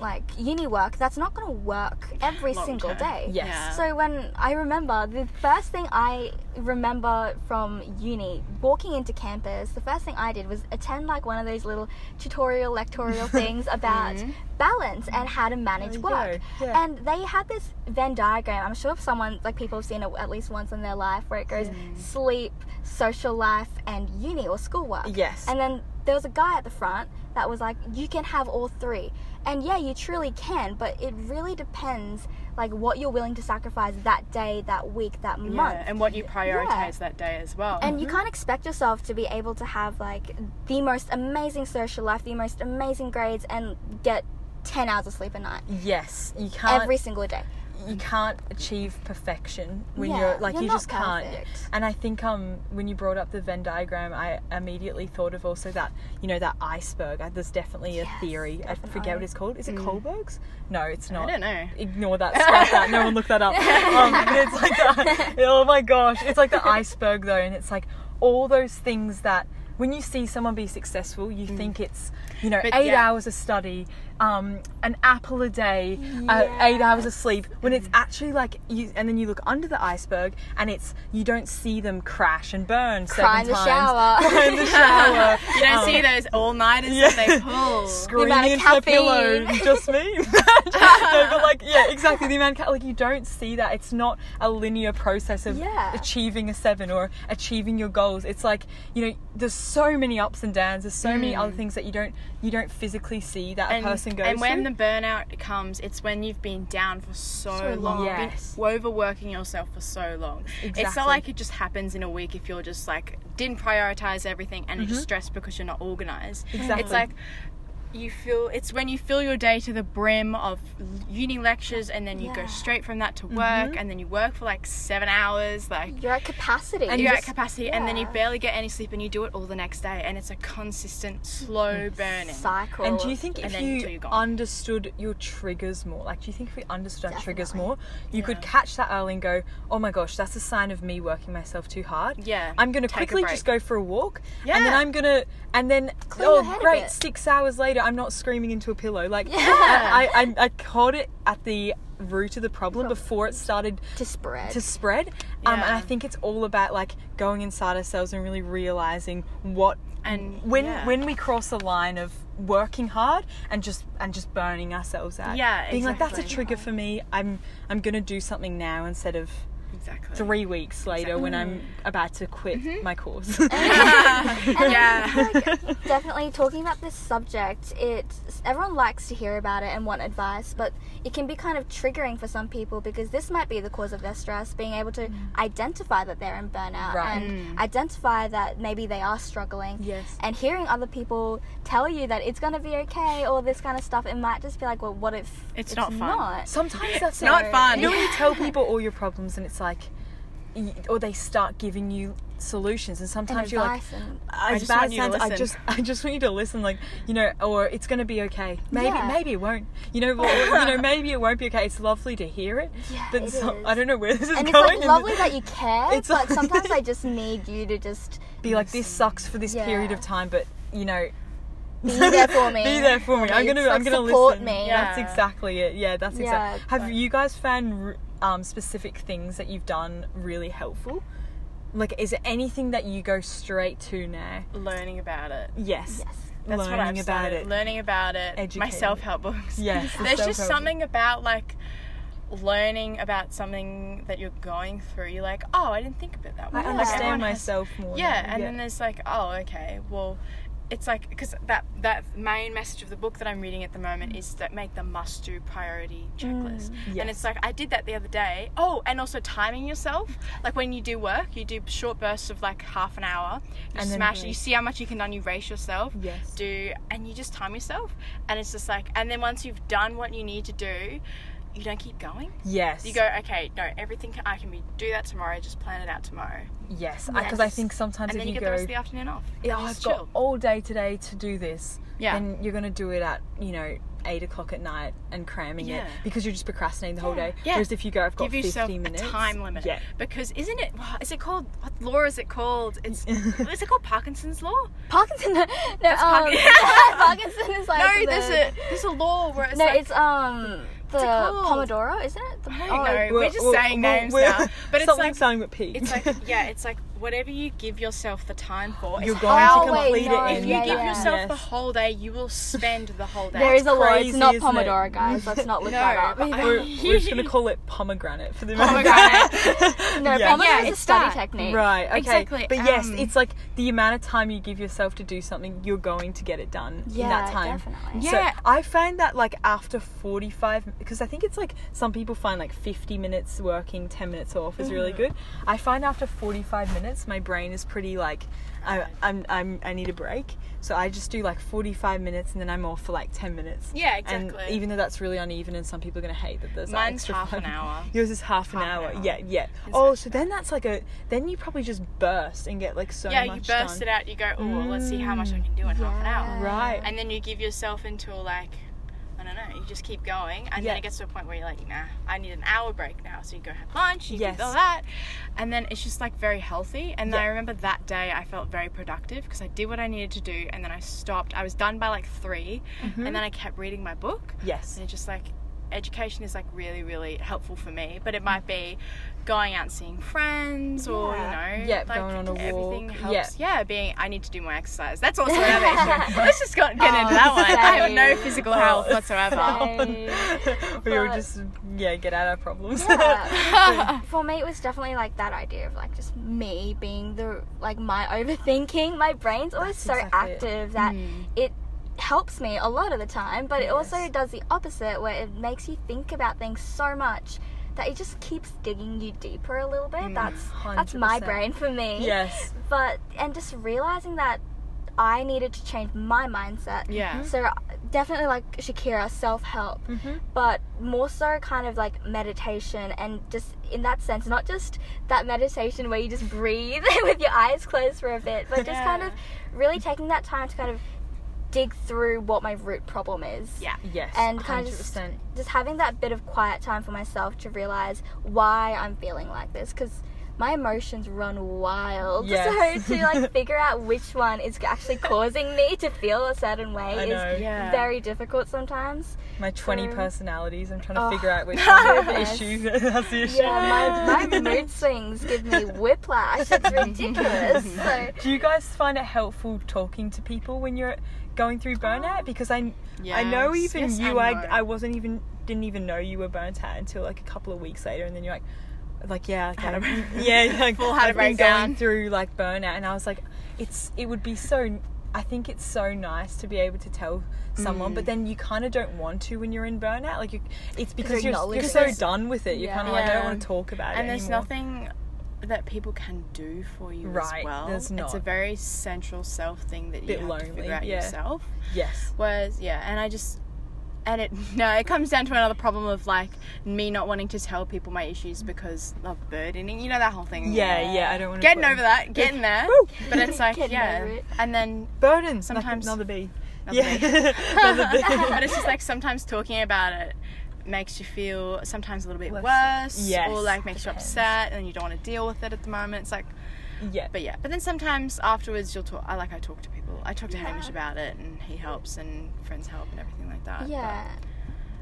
Speaker 3: like uni work. That's not going to work every
Speaker 2: Long
Speaker 3: single
Speaker 2: term.
Speaker 3: day.
Speaker 1: Yes.
Speaker 2: Yeah.
Speaker 3: So when I remember the first thing I remember from uni, walking into campus, the first thing I did was attend like one of those little tutorial lectorial things about balance and how to manage
Speaker 1: Mm-hmm.
Speaker 3: Work.
Speaker 1: yeah.
Speaker 3: And they had this Venn diagram. I'm sure if someone like people have seen it at least once in their life where it goes
Speaker 1: Mm.
Speaker 3: sleep, social life, and uni or schoolwork.
Speaker 1: Yes.
Speaker 3: And then there was a guy at the front that was like, you can have all three. And yeah, you truly can, but it really depends like what you're willing to sacrifice that day, that week, that
Speaker 2: Yeah,
Speaker 3: month.
Speaker 2: and what you prioritize that day as well.
Speaker 3: And you mm-hmm. can't expect yourself to be able to have like the most amazing social life, the most amazing grades, and get 10 hours of sleep a night
Speaker 1: yes, you can't.
Speaker 3: every single day.
Speaker 1: You can't achieve perfection when
Speaker 3: Yeah,
Speaker 1: you're like
Speaker 3: you're
Speaker 1: you just can't.
Speaker 3: perfect.
Speaker 1: and i think um when you brought up the venn diagram i immediately thought of also that you know that iceberg. Uh, there's definitely a
Speaker 3: Yes,
Speaker 1: theory. I forget what it's called. Is it kohlberg's? No it's not.
Speaker 2: I don't know.
Speaker 1: ignore that scrap that no one look that up. Um, but it's like that oh my gosh. It's like the iceberg though and it's like all those things that when you see someone be successful you think it's you know
Speaker 2: Mm. But
Speaker 1: eight
Speaker 2: yeah.
Speaker 1: hours of study um, an apple a day uh, eight hours of sleep when
Speaker 2: Mm.
Speaker 1: it's actually like you and then you look under the iceberg and it's you don't see them crash and burn
Speaker 3: Cry in the
Speaker 1: times
Speaker 3: shower.
Speaker 1: Cry in the shower
Speaker 2: You don't
Speaker 1: um,
Speaker 2: see those all nighters
Speaker 1: yeah.
Speaker 2: that they pull.
Speaker 1: screaming
Speaker 3: of
Speaker 1: into the pillow. Just me. no, but like, yeah, exactly. The amount of like you don't see that. It's not a linear process of
Speaker 3: Yeah.
Speaker 1: achieving a seven or achieving your goals. It's like you know, there's so many ups and downs. There's so many other things that you don't you don't physically see that
Speaker 2: Mm. and,
Speaker 1: a person goes
Speaker 2: and when
Speaker 1: through.
Speaker 2: the burnout comes, it's when you've been down for so,
Speaker 3: So
Speaker 2: long,
Speaker 3: long.
Speaker 1: Yes.
Speaker 2: been overworking yourself for so long.
Speaker 1: Exactly.
Speaker 2: It's not like it just happens in a week if you're just like didn't prioritize everything and you're
Speaker 1: Mm-hmm.
Speaker 2: just stressed because you're not organized.
Speaker 1: Exactly.
Speaker 2: It's like you feel it's when you fill your day to the brim of uni lectures and then you go straight from that to
Speaker 1: Mm-hmm.
Speaker 2: work and then you work for like seven hours like
Speaker 3: You're at capacity.
Speaker 1: And
Speaker 2: you're
Speaker 1: you
Speaker 2: at
Speaker 1: just-
Speaker 2: capacity and then you barely get any sleep and you do it all the next day and it's a consistent slow burning
Speaker 3: cycle.
Speaker 1: and do you think if you understood your triggers more, like do you think if we understood our triggers more, you could catch that early and go, oh my gosh, that's a sign of me working myself too hard.
Speaker 2: Yeah,
Speaker 1: I'm gonna
Speaker 2: take
Speaker 1: quickly just go for a walk, yeah. and then I'm gonna, and then
Speaker 3: Clear your head
Speaker 1: oh great, six hours later, I'm not screaming into a pillow. Like
Speaker 3: Yeah.
Speaker 1: I, I, I caught it at the root of the problem before it started
Speaker 3: to spread.
Speaker 1: to spread. Um, and I think it's all about like going inside ourselves and really realizing what
Speaker 2: And
Speaker 1: when
Speaker 2: yeah.
Speaker 1: when we cross the line of working hard and just and just burning ourselves out.
Speaker 2: Yeah,
Speaker 1: being like that's a trigger for me. I'm I'm gonna do something now instead of
Speaker 2: exactly
Speaker 1: three weeks later when I'm mm-hmm. about to quit
Speaker 2: Mm-hmm.
Speaker 1: my course.
Speaker 2: yeah
Speaker 3: like, definitely talking about this subject it everyone likes to hear about it and want advice but it can be kind of triggering for some people because this might be the cause of their stress being able to mm. identify that they're in burnout
Speaker 1: Right.
Speaker 3: and mm. identify that maybe they are struggling
Speaker 1: Yes.
Speaker 3: and hearing other people tell you that it's going to be okay or this kind of stuff it might just be like well what if
Speaker 2: It's not fun.
Speaker 3: not?
Speaker 1: Sometimes that's
Speaker 2: not
Speaker 1: it.
Speaker 2: fun.
Speaker 1: You know when you tell people all your problems and it's like or they start giving you solutions, and
Speaker 3: And
Speaker 1: sometimes you're like,
Speaker 3: advice and
Speaker 1: as
Speaker 2: just
Speaker 1: bad
Speaker 2: want you to
Speaker 1: sounds, I just I just want you to listen, like you know, or it's gonna be okay. Maybe
Speaker 3: Yeah.
Speaker 1: maybe it won't. You know, or, you know, maybe it won't be okay. It's lovely to hear it,
Speaker 3: Yeah,
Speaker 1: but
Speaker 3: it
Speaker 1: so-
Speaker 3: is.
Speaker 1: I don't know where this is
Speaker 3: and it's like lovely that you care,
Speaker 1: It's
Speaker 3: but
Speaker 1: like-
Speaker 3: sometimes I just need you to just
Speaker 1: be like this sucks for this period of time, but you know.
Speaker 3: Be there for me.
Speaker 1: Be there for me.
Speaker 3: For
Speaker 1: I'm gonna.
Speaker 3: It's
Speaker 1: I'm gonna
Speaker 3: support
Speaker 1: listen.
Speaker 3: me.
Speaker 1: That's exactly it. Yeah, that's
Speaker 3: Yeah,
Speaker 1: exactly. Have
Speaker 3: but-
Speaker 1: you guys found r- um, specific things that you've done really helpful? Like, is there anything that you go straight to now?
Speaker 2: Learning about it.
Speaker 1: Yes.
Speaker 3: Yes.
Speaker 2: That's
Speaker 1: Learning
Speaker 2: what I've
Speaker 1: about it.
Speaker 2: Learning about it. My self help books.
Speaker 1: Yes, the
Speaker 2: There's just
Speaker 1: self-help.
Speaker 2: something about like learning about something that you're going through. You're like, oh, I didn't think of it that way.
Speaker 1: I
Speaker 3: Yeah.
Speaker 2: Like,
Speaker 1: understand
Speaker 2: has-
Speaker 1: myself more.
Speaker 2: Yeah,
Speaker 1: now.
Speaker 2: and then there's like, oh, okay, well, it's like because that that main message of the book that I'm reading at the moment is that make the must-do priority checklist, mm.
Speaker 1: Yes.
Speaker 2: and it's like I did that the other day. Oh, and also timing yourself. Like when you do work, you do short bursts of like half an hour. You
Speaker 1: And
Speaker 2: smash it. You see how much you can done. You race yourself.
Speaker 1: Yes.
Speaker 2: Do and you just time yourself, and it's just like, and then once you've done what you need to do. You don't keep going.
Speaker 1: yes.
Speaker 2: You go, okay, no, everything can, I can be do that tomorrow. Just plan it out tomorrow,
Speaker 1: Yes, because I
Speaker 3: Yes.
Speaker 1: think sometimes
Speaker 2: and
Speaker 1: if
Speaker 2: then you,
Speaker 1: you,
Speaker 2: get
Speaker 1: go,
Speaker 2: the rest of the afternoon off.
Speaker 1: yeah,
Speaker 2: And you
Speaker 1: I've
Speaker 2: just
Speaker 1: got all day today to do this.
Speaker 2: Yeah.
Speaker 1: Then you're gonna do it at you know eight o'clock at night and cramming
Speaker 2: Yeah.
Speaker 1: it because you're just procrastinating the whole day.
Speaker 2: Yeah.
Speaker 1: Whereas if you go, I've got
Speaker 2: give yourself
Speaker 1: 50 minutes.
Speaker 2: a time limit.
Speaker 1: Yeah.
Speaker 2: Because isn't it? wow, it called? What law is it called? It's is it called Parkinson's law?
Speaker 3: Parkinson. No, um,
Speaker 2: Parkin-
Speaker 3: Parkinson is like
Speaker 2: no,
Speaker 3: the,
Speaker 2: there's a there's a law where it's
Speaker 3: no,
Speaker 2: like,
Speaker 3: it's um the
Speaker 2: it called?
Speaker 3: Pomodoro, isn't it? The,
Speaker 2: I don't
Speaker 3: oh,
Speaker 2: know.
Speaker 1: Well,
Speaker 2: We're just
Speaker 1: well,
Speaker 2: saying
Speaker 1: well,
Speaker 2: names
Speaker 1: we're-
Speaker 2: now, but it's
Speaker 1: something
Speaker 2: like
Speaker 1: starting with P.
Speaker 2: it's like yeah, it's like whatever you give yourself the time for,
Speaker 1: You're
Speaker 2: is
Speaker 1: going to complete
Speaker 3: no,
Speaker 1: it
Speaker 2: If you
Speaker 3: yeah,
Speaker 2: give
Speaker 3: yeah.
Speaker 2: yourself the whole day, you will spend the whole day.
Speaker 3: There is a law.
Speaker 1: crazy,
Speaker 3: It's not
Speaker 1: isn't it?
Speaker 3: Pomodoro, guys. Let's not look
Speaker 2: No,
Speaker 3: that up.
Speaker 2: but
Speaker 1: we're, we're just gonna call it pomegranate for the moment.
Speaker 2: Pomegranate.
Speaker 3: no,
Speaker 1: Yeah.
Speaker 3: Pomodoro
Speaker 2: Yeah,
Speaker 3: is a study
Speaker 2: that.
Speaker 3: technique.
Speaker 1: Right. Okay.
Speaker 2: Exactly,
Speaker 1: But yes,
Speaker 2: um,
Speaker 1: it's like the amount of time you give yourself to do something, you're going to get it done in that time.
Speaker 3: definitely.
Speaker 2: Yeah.
Speaker 1: So I find that like after 45 because I think it's like some people find like 50 minutes working, 10 minutes off is really good. I find after 45 minutes my brain is pretty like I, I'm, I'm I need a break. So I just do like 45 minutes and then I'm off for like 10 minutes.
Speaker 2: Yeah,
Speaker 1: And
Speaker 2: exactly.
Speaker 1: even though that's really uneven and some people are going to hate that there's
Speaker 2: Mine's
Speaker 1: extra
Speaker 2: half an hour.
Speaker 1: Yours is half, an,
Speaker 2: Half an
Speaker 1: hour.
Speaker 2: hour.
Speaker 1: Yeah, yeah.
Speaker 2: It's
Speaker 1: Oh, so then that's like a then you probably just burst and get like so
Speaker 2: yeah, you burst
Speaker 1: done.
Speaker 2: it out. You go, oh, well, let's see how much I can do in half an hour.
Speaker 3: Mm,
Speaker 1: right.
Speaker 2: and then you give yourself until like I don't you just keep going, and
Speaker 1: Yeah.
Speaker 2: then it gets to a point where you're like, nah, I need an hour break now. So you go have lunch, you
Speaker 1: Yes.
Speaker 2: do all that, and then it's just like very healthy. And then
Speaker 1: Yeah.
Speaker 2: I remember that day I felt very productive because I did what I needed to do, and then I stopped. I was done by like 3
Speaker 1: Mm-hmm.
Speaker 2: and then I kept reading my book.
Speaker 1: Yes.
Speaker 2: And it's just like education is like really really helpful for me but it might be going out and seeing friends or you know
Speaker 1: Yeah,
Speaker 2: like
Speaker 1: going on a
Speaker 2: everything
Speaker 1: walk.
Speaker 2: helps yeah. being i need to do more exercise that's also motivation let's just go, get into that one i have no physical health
Speaker 1: Oh,
Speaker 2: whatsoever
Speaker 1: we were just yeah, get out our problems.
Speaker 3: Yeah. For me, it was definitely like that idea of like just me being the like my overthinking. My brain's always
Speaker 1: That's
Speaker 3: so
Speaker 1: exactly it.
Speaker 3: active that
Speaker 2: Mm.
Speaker 3: it helps me a lot of the time, but it also does the opposite where it makes you think about things so much that it just keeps digging you deeper a little bit.
Speaker 2: Mm,
Speaker 3: that's that's my brain for me.
Speaker 1: yes.
Speaker 3: But and just realizing that I needed to change my mindset.
Speaker 2: yeah
Speaker 3: So definitely like Shakira, self help
Speaker 1: Mm-hmm.
Speaker 3: but more so kind of like meditation and just in that sense not just that meditation where you just breathe with your eyes closed for a bit but just kind of really taking that time to kind of dig through what my root problem is
Speaker 2: yeah
Speaker 1: Yes.
Speaker 3: and kind of
Speaker 1: 100%.
Speaker 3: just, just having that bit of quiet time for myself to realize why I'm feeling like this because my emotions run wild.
Speaker 1: Yes.
Speaker 3: So to like figure out which one is actually causing me to feel a certain way
Speaker 1: I
Speaker 3: is
Speaker 1: know.
Speaker 2: Yeah.
Speaker 3: very difficult sometimes.
Speaker 1: My 20
Speaker 3: So-
Speaker 1: personalities. I'm trying to
Speaker 3: Oh,
Speaker 1: figure out which one is the issue. That's the issue.
Speaker 3: Yeah, my, my mood swings give me whiplash. It's ridiculous. So
Speaker 1: Do you guys find it helpful talking to people when you're going through burnout? Because I, I know even
Speaker 2: Yes
Speaker 1: you,
Speaker 2: and
Speaker 1: I I wasn't even didn't even know you were burnt out until like a couple of weeks later, and then you're like, like yeah, okay.
Speaker 2: Had a-
Speaker 1: yeah, like
Speaker 2: Full had a
Speaker 1: I've been
Speaker 2: breakdown.
Speaker 1: going through like burnout, and I was like, it's it would be so. I think it's so nice to be able to tell someone,
Speaker 2: Mm.
Speaker 1: but then you kind of don't want to when you're in burnout. Like you, it's because you're, you're so done with it. You're
Speaker 3: Yeah.
Speaker 1: kind of like, I don't want to talk about
Speaker 2: and
Speaker 1: it And
Speaker 2: there's
Speaker 1: anymore.
Speaker 2: nothing that people can do for you
Speaker 1: Right,
Speaker 2: as well
Speaker 1: there's
Speaker 2: it's a very central self thing that you
Speaker 1: Bit
Speaker 2: have to figure out
Speaker 1: yeah.
Speaker 2: yourself
Speaker 1: Yes.
Speaker 2: Whereas, yeah, and I just, and it no, it comes down to another problem of like me not wanting to tell people my issues because of burdening. You know that whole thing.
Speaker 1: Yeah, yeah. I don't want to
Speaker 2: Getting over that, getting there. But it's like yeah,
Speaker 3: it.
Speaker 2: and then
Speaker 1: burden.
Speaker 2: Sometimes-
Speaker 1: Sometimes another bee.
Speaker 2: Another
Speaker 1: yeah, another bee.
Speaker 2: but it's just like sometimes talking about it makes you feel sometimes a little bit
Speaker 1: Less-
Speaker 2: worse
Speaker 1: yes.
Speaker 2: or like makes you upset and you don't want to deal with it at the moment it's like
Speaker 1: yeah.
Speaker 2: but yeah but then sometimes afterwards you'll talk i like i talk to people i talk to
Speaker 3: Yeah.
Speaker 2: hamish about it and he helps and friends help and everything like that
Speaker 3: Yeah.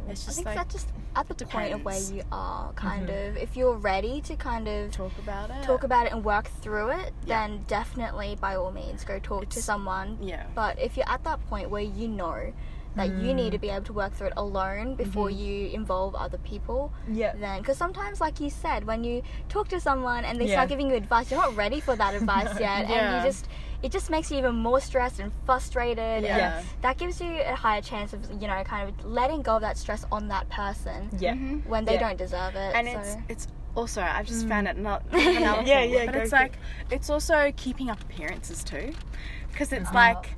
Speaker 2: but it's
Speaker 3: I
Speaker 2: just
Speaker 3: think
Speaker 2: like
Speaker 3: that's just at the point of where you are, kind
Speaker 1: Mhm.
Speaker 3: of. If you're ready to kind of
Speaker 2: talk about it
Speaker 3: talk about it and work through it,
Speaker 2: Yeah.
Speaker 3: then definitely by all means go talk to someone.
Speaker 2: yeah
Speaker 3: But if you're at that point where you know that you need to be able to work through it alone before you involve other people,
Speaker 1: yeah.
Speaker 3: then because sometimes, like you said, when you talk to someone and they
Speaker 1: Yeah.
Speaker 3: start giving you advice, you're not ready for that advice yet, and you just it just makes you even more stressed and frustrated.
Speaker 2: Yeah.
Speaker 3: And
Speaker 1: Yes.
Speaker 3: that gives you a higher chance of you know kind of letting go of that stress on that person
Speaker 1: Yeah.
Speaker 2: Mhm.
Speaker 3: when they
Speaker 1: Yeah.
Speaker 3: don't deserve it.
Speaker 2: and
Speaker 3: so.
Speaker 2: it's it's also I've just
Speaker 1: Mm.
Speaker 2: found it not another
Speaker 1: Yeah,
Speaker 2: thing,
Speaker 1: yeah,
Speaker 2: but
Speaker 1: go
Speaker 2: it's
Speaker 1: for it.
Speaker 2: like it's also keeping up appearances too, because it's
Speaker 1: Mhm.
Speaker 2: like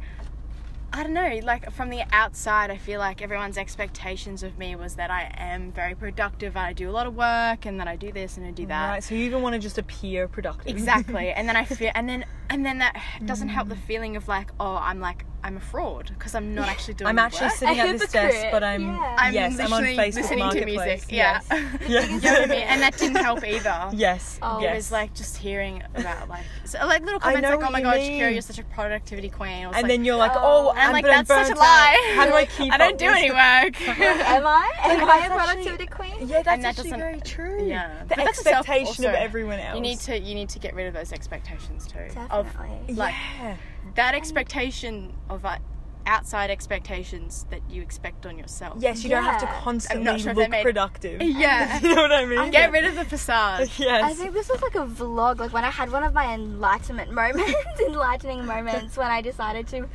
Speaker 2: I don't know, like from the outside, I feel like everyone's expectations of me was that I am very productive, and I do a lot of work, and that I do this and I do that.
Speaker 1: Right. So you even want to just appear productive.
Speaker 2: Exactly, and then I feel, and then and then that doesn't help the
Speaker 1: Mm.
Speaker 2: feeling of like, oh, I'm like I'm a fraud because I'm not actually doing.
Speaker 1: I'm actually
Speaker 2: work.
Speaker 1: sitting
Speaker 3: A
Speaker 1: at this desk, but I'm
Speaker 3: yeah.
Speaker 2: I'm
Speaker 1: yes, I'm on
Speaker 2: literally
Speaker 1: Facebook
Speaker 2: listening to
Speaker 1: Marketplace.
Speaker 2: music. Yeah.
Speaker 1: Yes.
Speaker 2: You know I mean? And that didn't help either.
Speaker 1: yes.
Speaker 3: Oh.
Speaker 1: yes.
Speaker 2: It was like just hearing about like so, like little comments like, "Oh my
Speaker 1: you
Speaker 2: god. Shakira, you're such a productivity queen."
Speaker 1: And
Speaker 2: like,
Speaker 1: then you're like,
Speaker 3: Oh.
Speaker 1: oh,
Speaker 2: and I'm like,
Speaker 1: but I'm
Speaker 2: "That's such a lie."
Speaker 1: How do I keep?
Speaker 2: I don't do any work.
Speaker 3: Am I? Am I a productivity queen?
Speaker 1: Yeah, that's
Speaker 2: that
Speaker 1: actually
Speaker 2: doesn't-
Speaker 1: very true.
Speaker 2: Yeah.
Speaker 1: The
Speaker 2: that's
Speaker 1: expectation of everyone else.
Speaker 2: you need to you need to get rid of those expectations too.
Speaker 3: Definitely.
Speaker 2: Of like
Speaker 1: yeah.
Speaker 2: that expectation of uh, outside expectations that you expect on yourself.
Speaker 1: Yes, you don't have to
Speaker 3: Yeah.
Speaker 1: constantly
Speaker 2: sure if they
Speaker 1: look
Speaker 2: made-
Speaker 1: productive.
Speaker 2: Yeah.
Speaker 1: you know what I mean?
Speaker 2: Get rid of the facade.
Speaker 1: Yes.
Speaker 3: I think this was like a vlog, like when I had one of my enlightenment moments, enlightening moments when I decided to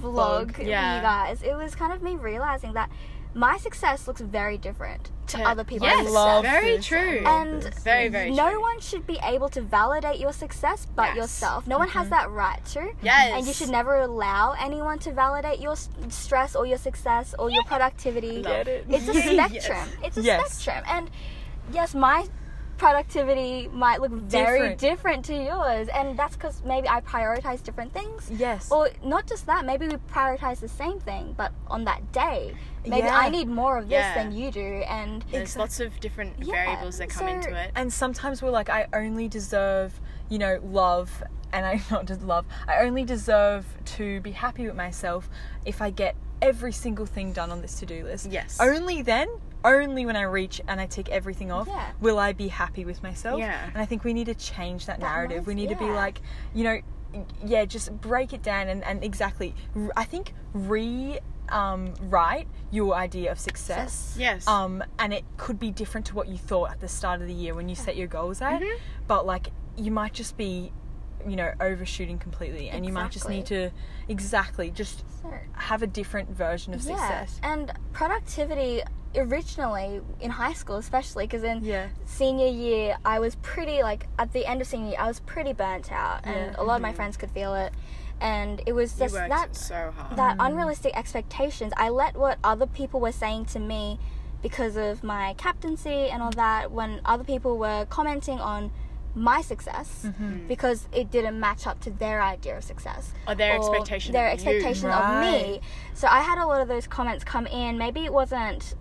Speaker 3: vlog
Speaker 1: Vlog,
Speaker 3: for
Speaker 2: yeah.
Speaker 3: you guys. It was kind of me realizing that my success looks very different to,
Speaker 2: To-
Speaker 3: other people's
Speaker 2: yes,
Speaker 3: success.
Speaker 1: love
Speaker 2: very
Speaker 1: this.
Speaker 2: true.
Speaker 3: And
Speaker 2: Very, very
Speaker 3: no
Speaker 2: true.
Speaker 3: one should be able to validate your success but
Speaker 2: Yes.
Speaker 3: yourself. No one has mm-hmm. that right to.
Speaker 2: Yes.
Speaker 3: And you should never allow anyone to validate your stress or your success or your productivity.
Speaker 1: Get it?
Speaker 3: It's a
Speaker 2: Yes.
Speaker 3: spectrum. It's a
Speaker 1: Yes.
Speaker 3: spectrum. And yes, my productivity might look very
Speaker 1: Different.
Speaker 3: different, to yours. And that's because maybe I prioritize different things.
Speaker 1: yes.
Speaker 3: Or not just that, maybe we prioritize the same thing, but on that day. Maybe
Speaker 1: Yeah.
Speaker 3: I need more of this
Speaker 2: Yeah.
Speaker 3: than you do. And
Speaker 2: There's
Speaker 1: Exact-
Speaker 2: lots of different
Speaker 3: Yeah,
Speaker 2: variables that come
Speaker 3: so-
Speaker 2: into it.
Speaker 1: and sometimes we're like, I only deserve, you know, love, and I not just love. I only deserve to be happy with myself if I get every single thing done on this to-do list.
Speaker 2: Yes.
Speaker 1: Only then, only when I reach and I tick everything off,
Speaker 3: Yeah.
Speaker 1: will I be happy with myself.
Speaker 2: Yeah.
Speaker 1: And I think we need to change that,
Speaker 3: That
Speaker 1: narrative. we need to be like, you know, yeah, just break it down and, and exactly. I think re um, write your idea of success.
Speaker 2: Yes.
Speaker 1: Um, and it could be different to what you thought at the start of the year when you set your goals at.
Speaker 2: Mhm.
Speaker 1: But like, you might just be, you know, overshooting completely, and you might just need to exactly just have a different version of
Speaker 3: yeah.
Speaker 1: success.
Speaker 3: And productivity originally in high school, especially because in
Speaker 1: Yeah.
Speaker 3: senior year, I was pretty like at the end of senior year, I was pretty burnt out, and
Speaker 1: Yeah.
Speaker 3: a lot of my friends could feel it. And it was just that
Speaker 2: so hard.
Speaker 3: that unrealistic expectations. I let what other people were saying to me because of my captaincy and all that when other people were commenting on my success
Speaker 1: Mm-hmm.
Speaker 3: because it didn't match up to their idea of success
Speaker 2: Or their expectation
Speaker 3: their
Speaker 2: of you.
Speaker 3: expectation of me so i had a lot of those comments come in maybe it wasn't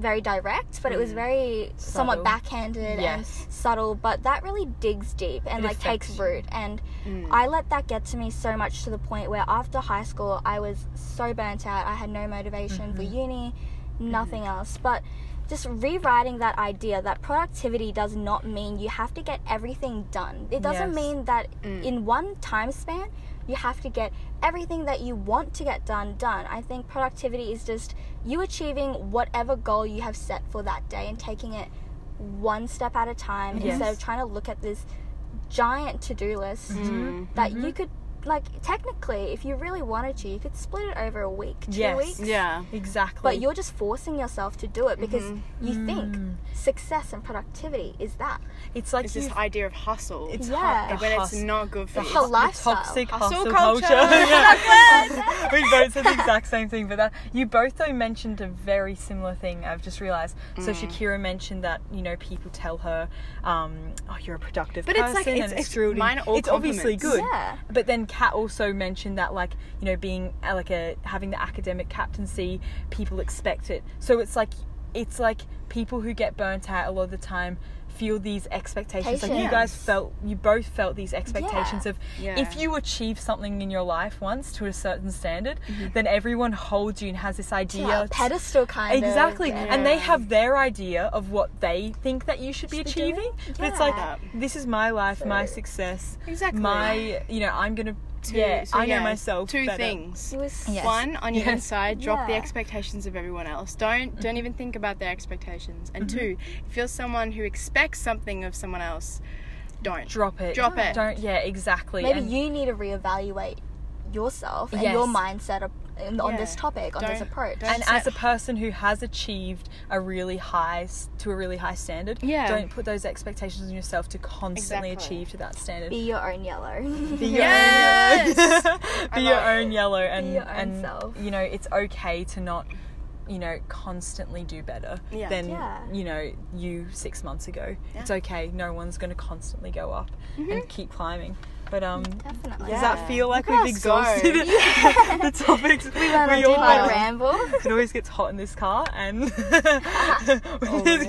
Speaker 3: very direct but it was very somewhat backhanded
Speaker 1: Yes.
Speaker 3: and subtle but that really digs deep and
Speaker 1: It
Speaker 3: like takes
Speaker 1: affects
Speaker 3: root and
Speaker 2: Mm.
Speaker 3: I let that get to me so much to the point where after high school I was so burnt out. I had no motivation for uni, nothing else. But just rewriting that idea that productivity does not mean you have to get everything done. It doesn't
Speaker 1: Yes.
Speaker 3: mean that
Speaker 2: Mm.
Speaker 3: in one time span you have to get everything that you want to get done done. I think productivity is just you achieving whatever goal you have set for that day and taking it one step at a time
Speaker 1: Yes.
Speaker 3: instead of trying to look at this giant to-do list
Speaker 2: Mm.
Speaker 3: that you could like technically, if you really wanted to, you could split it over a week, two
Speaker 1: Yes.
Speaker 3: weeks.
Speaker 2: Yeah.
Speaker 1: exactly.
Speaker 3: But you're just forcing yourself to do it because
Speaker 2: Mm-hmm.
Speaker 3: you think
Speaker 1: Mm.
Speaker 3: success and productivity is that.
Speaker 1: it's like
Speaker 2: It's this idea of hustle.
Speaker 1: it's
Speaker 3: Yeah.
Speaker 1: hot,
Speaker 2: and when
Speaker 1: hus-
Speaker 2: it's not good for
Speaker 1: the,
Speaker 2: you.
Speaker 3: whole
Speaker 1: hu- the
Speaker 3: lifestyle.
Speaker 1: toxic
Speaker 2: Hustle
Speaker 1: hustle,
Speaker 2: culture.
Speaker 1: culture.
Speaker 3: Yeah.
Speaker 1: we both said the exact same thing, but that you both though mentioned a very similar thing. I've just realised. So
Speaker 2: Mm.
Speaker 1: Shakira mentioned that you know people tell her, um, "Oh, you're a productive
Speaker 2: But it's like- it's-
Speaker 1: and
Speaker 2: it's
Speaker 1: really,
Speaker 2: mine are all
Speaker 1: it's obviously good.
Speaker 3: Yeah.
Speaker 1: But then Kat also mentioned that like you know being uh, like a having the academic captaincy, people expect it. So it's like it's like people who get burnt out a lot of the time feel these expectations like you guys felt you both felt these expectations
Speaker 3: Yeah.
Speaker 1: of
Speaker 2: Yeah.
Speaker 1: if you achieve something in your life once to a certain standard
Speaker 2: Mm-hmm.
Speaker 1: then everyone holds you and has this idea
Speaker 3: Yeah, pedestal kind of.
Speaker 1: exactly
Speaker 3: yeah.
Speaker 1: and they have their idea of what they think that you should be
Speaker 3: Should be
Speaker 1: achieving but it's like this is my life my success
Speaker 2: Exactly.
Speaker 1: my you know i'm gonna
Speaker 2: Two-
Speaker 1: yeah
Speaker 2: so
Speaker 1: i know myself
Speaker 2: Two
Speaker 1: better.
Speaker 2: things.
Speaker 3: Was
Speaker 1: Yes.
Speaker 2: One, on your
Speaker 1: Yes.
Speaker 2: inside, drop the expectations of everyone else. Don't
Speaker 1: Mm-hmm.
Speaker 2: don't even think about their expectations. And two, if you're someone who expects something of someone else, don't.
Speaker 1: drop it
Speaker 2: Drop it.
Speaker 1: don't yeah exactly
Speaker 3: maybe
Speaker 1: and-
Speaker 3: you need to reevaluate yourself and
Speaker 1: Yes.
Speaker 3: your mindset of, on
Speaker 2: Yeah.
Speaker 3: this topic, on this
Speaker 2: Don't-
Speaker 3: approach.
Speaker 1: and
Speaker 2: set-
Speaker 1: as a person who has achieved a really high to a really high standard
Speaker 2: Yeah.
Speaker 1: don't put those expectations on yourself to constantly
Speaker 2: Exactly.
Speaker 1: achieve to that standard
Speaker 3: Be your own yellow.
Speaker 1: Be your
Speaker 2: Yes!
Speaker 1: own yellow. Be your own yellow and
Speaker 3: your own
Speaker 1: and
Speaker 3: self.
Speaker 1: you know it's okay to not you know constantly do better
Speaker 2: Yeah.
Speaker 1: than
Speaker 3: Yeah.
Speaker 1: you know you 6 months ago. It's okay. No one's going to constantly go up and keep climbing. But um
Speaker 3: Definitely.
Speaker 1: does
Speaker 2: Yeah.
Speaker 1: that feel like we've exhausted
Speaker 3: Yeah.
Speaker 1: the topics?
Speaker 3: We went on a
Speaker 1: all
Speaker 3: deep ramble.
Speaker 1: it always gets hot in this car and
Speaker 2: Always.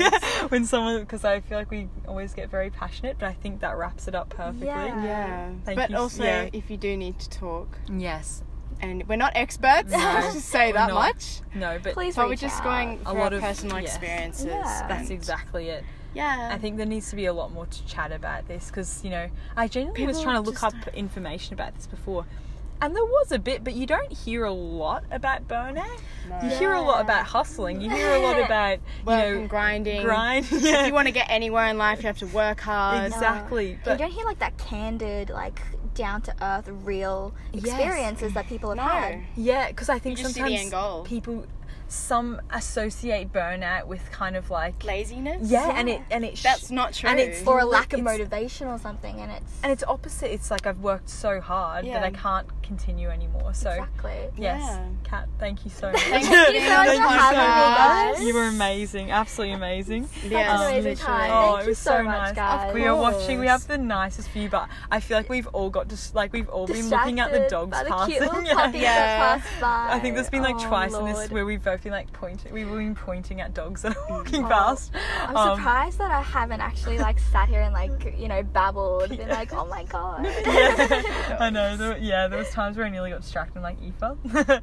Speaker 1: when someone because i feel like we always get very passionate but i think that wraps it up perfectly
Speaker 3: Yeah.
Speaker 2: Yeah.
Speaker 1: Thank
Speaker 2: but
Speaker 1: you s-
Speaker 2: also,
Speaker 1: yeah.
Speaker 2: if you do need to talk,
Speaker 1: yes
Speaker 2: and we're not experts,
Speaker 1: No,
Speaker 2: let's just say that
Speaker 1: not.
Speaker 2: much.
Speaker 1: no but
Speaker 3: Please
Speaker 2: But we're just
Speaker 3: out.
Speaker 2: going
Speaker 1: A lot
Speaker 2: our
Speaker 1: of-
Speaker 2: personal
Speaker 1: yes.
Speaker 2: experiences.
Speaker 3: Yeah.
Speaker 1: that's exactly it
Speaker 2: Yeah.
Speaker 1: i think there needs to be a lot more to chat about this because you know i genuinely was trying to look
Speaker 2: just-
Speaker 1: up information about this before and there was a bit but you don't hear a lot about burnout you
Speaker 2: No.
Speaker 1: hear a lot about hustling you hear a lot about you
Speaker 2: Work
Speaker 1: know
Speaker 2: and grinding.
Speaker 1: grind
Speaker 2: If you want to get anywhere in life, you have to work hard.
Speaker 1: exactly
Speaker 3: you
Speaker 1: but
Speaker 3: don't hear like that candid, like down to earth, real
Speaker 1: Yes.
Speaker 3: experiences that people have
Speaker 2: No.
Speaker 3: had.
Speaker 1: Yeah, because I think
Speaker 2: You just see the
Speaker 1: sometimes people some associate burnout with kind of like
Speaker 2: Laziness.
Speaker 1: yeah, and it and it sh-
Speaker 2: That's not true.
Speaker 1: and it's
Speaker 3: Or a
Speaker 1: li-
Speaker 3: lack of motivation or something, and it's
Speaker 1: and it's opposite. It's like I've worked so hard
Speaker 2: Yeah.
Speaker 1: that I can't continue anymore. So
Speaker 3: exactly.
Speaker 1: yes,
Speaker 2: Yeah.
Speaker 1: Kat, thank you so much.
Speaker 2: Thank
Speaker 3: you so much
Speaker 1: Thank
Speaker 3: for
Speaker 1: you
Speaker 3: having me,
Speaker 1: much.
Speaker 3: guys.
Speaker 1: You were amazing, absolutely amazing.
Speaker 2: Yeah,
Speaker 3: an um, amazing
Speaker 2: literally.
Speaker 3: time.
Speaker 1: Oh,
Speaker 3: Thank
Speaker 1: it
Speaker 3: you
Speaker 1: was
Speaker 3: so,
Speaker 1: so
Speaker 3: much,
Speaker 1: nice.
Speaker 3: guys.
Speaker 1: We are watching. We have the nicest view, but I feel like we've all got just like we've all been looking at the dogs
Speaker 3: by the
Speaker 1: passing.
Speaker 3: cute little
Speaker 1: Yeah.
Speaker 2: Yeah.
Speaker 3: that pass by.
Speaker 1: I think there's been like
Speaker 3: Oh,
Speaker 1: twice in this
Speaker 3: Lord.
Speaker 1: where we've both been like pointing. We've been pointing at dogs that are walking
Speaker 3: Oh,
Speaker 1: past.
Speaker 3: I'm
Speaker 1: Um,
Speaker 3: surprised that I haven't actually like sat here and like you know babbled, been like, oh my god.
Speaker 1: yeah, I know. There, yeah, there was times where I nearly got distracted. I'm like, Aoife,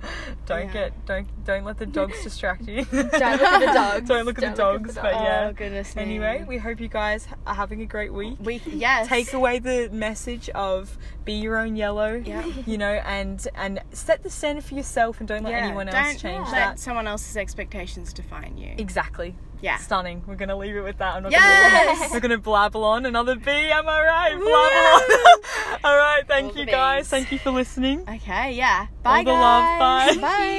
Speaker 1: don't
Speaker 2: Yeah.
Speaker 1: get, don't, don't let the dogs distract you.
Speaker 3: Don't look at the dogs.
Speaker 1: don't look at the
Speaker 3: Don't
Speaker 1: dogs.
Speaker 3: look at the
Speaker 1: But
Speaker 3: dogs.
Speaker 1: yeah.
Speaker 2: Oh goodness me.
Speaker 1: Anyway, we hope you guys are having a great week.
Speaker 2: Week. yes.
Speaker 1: Take away the message of be your own yellow.
Speaker 2: Yeah.
Speaker 1: You know, and and set the standard for yourself, and don't let
Speaker 2: Yeah,
Speaker 1: anyone else
Speaker 2: don't
Speaker 1: change
Speaker 3: let
Speaker 2: let someone else's expectations define you.
Speaker 1: Exactly.
Speaker 2: Yeah.
Speaker 1: Stunning. We're gonna leave it with that. I'm not
Speaker 2: Yes!
Speaker 1: gonna, we're gonna blabble on another B. Am I right? Blabble on. All right. Thank
Speaker 2: All
Speaker 1: you guys. Thank you for listening.
Speaker 2: Okay, yeah. Bye All
Speaker 1: the love, bye.
Speaker 2: Bye.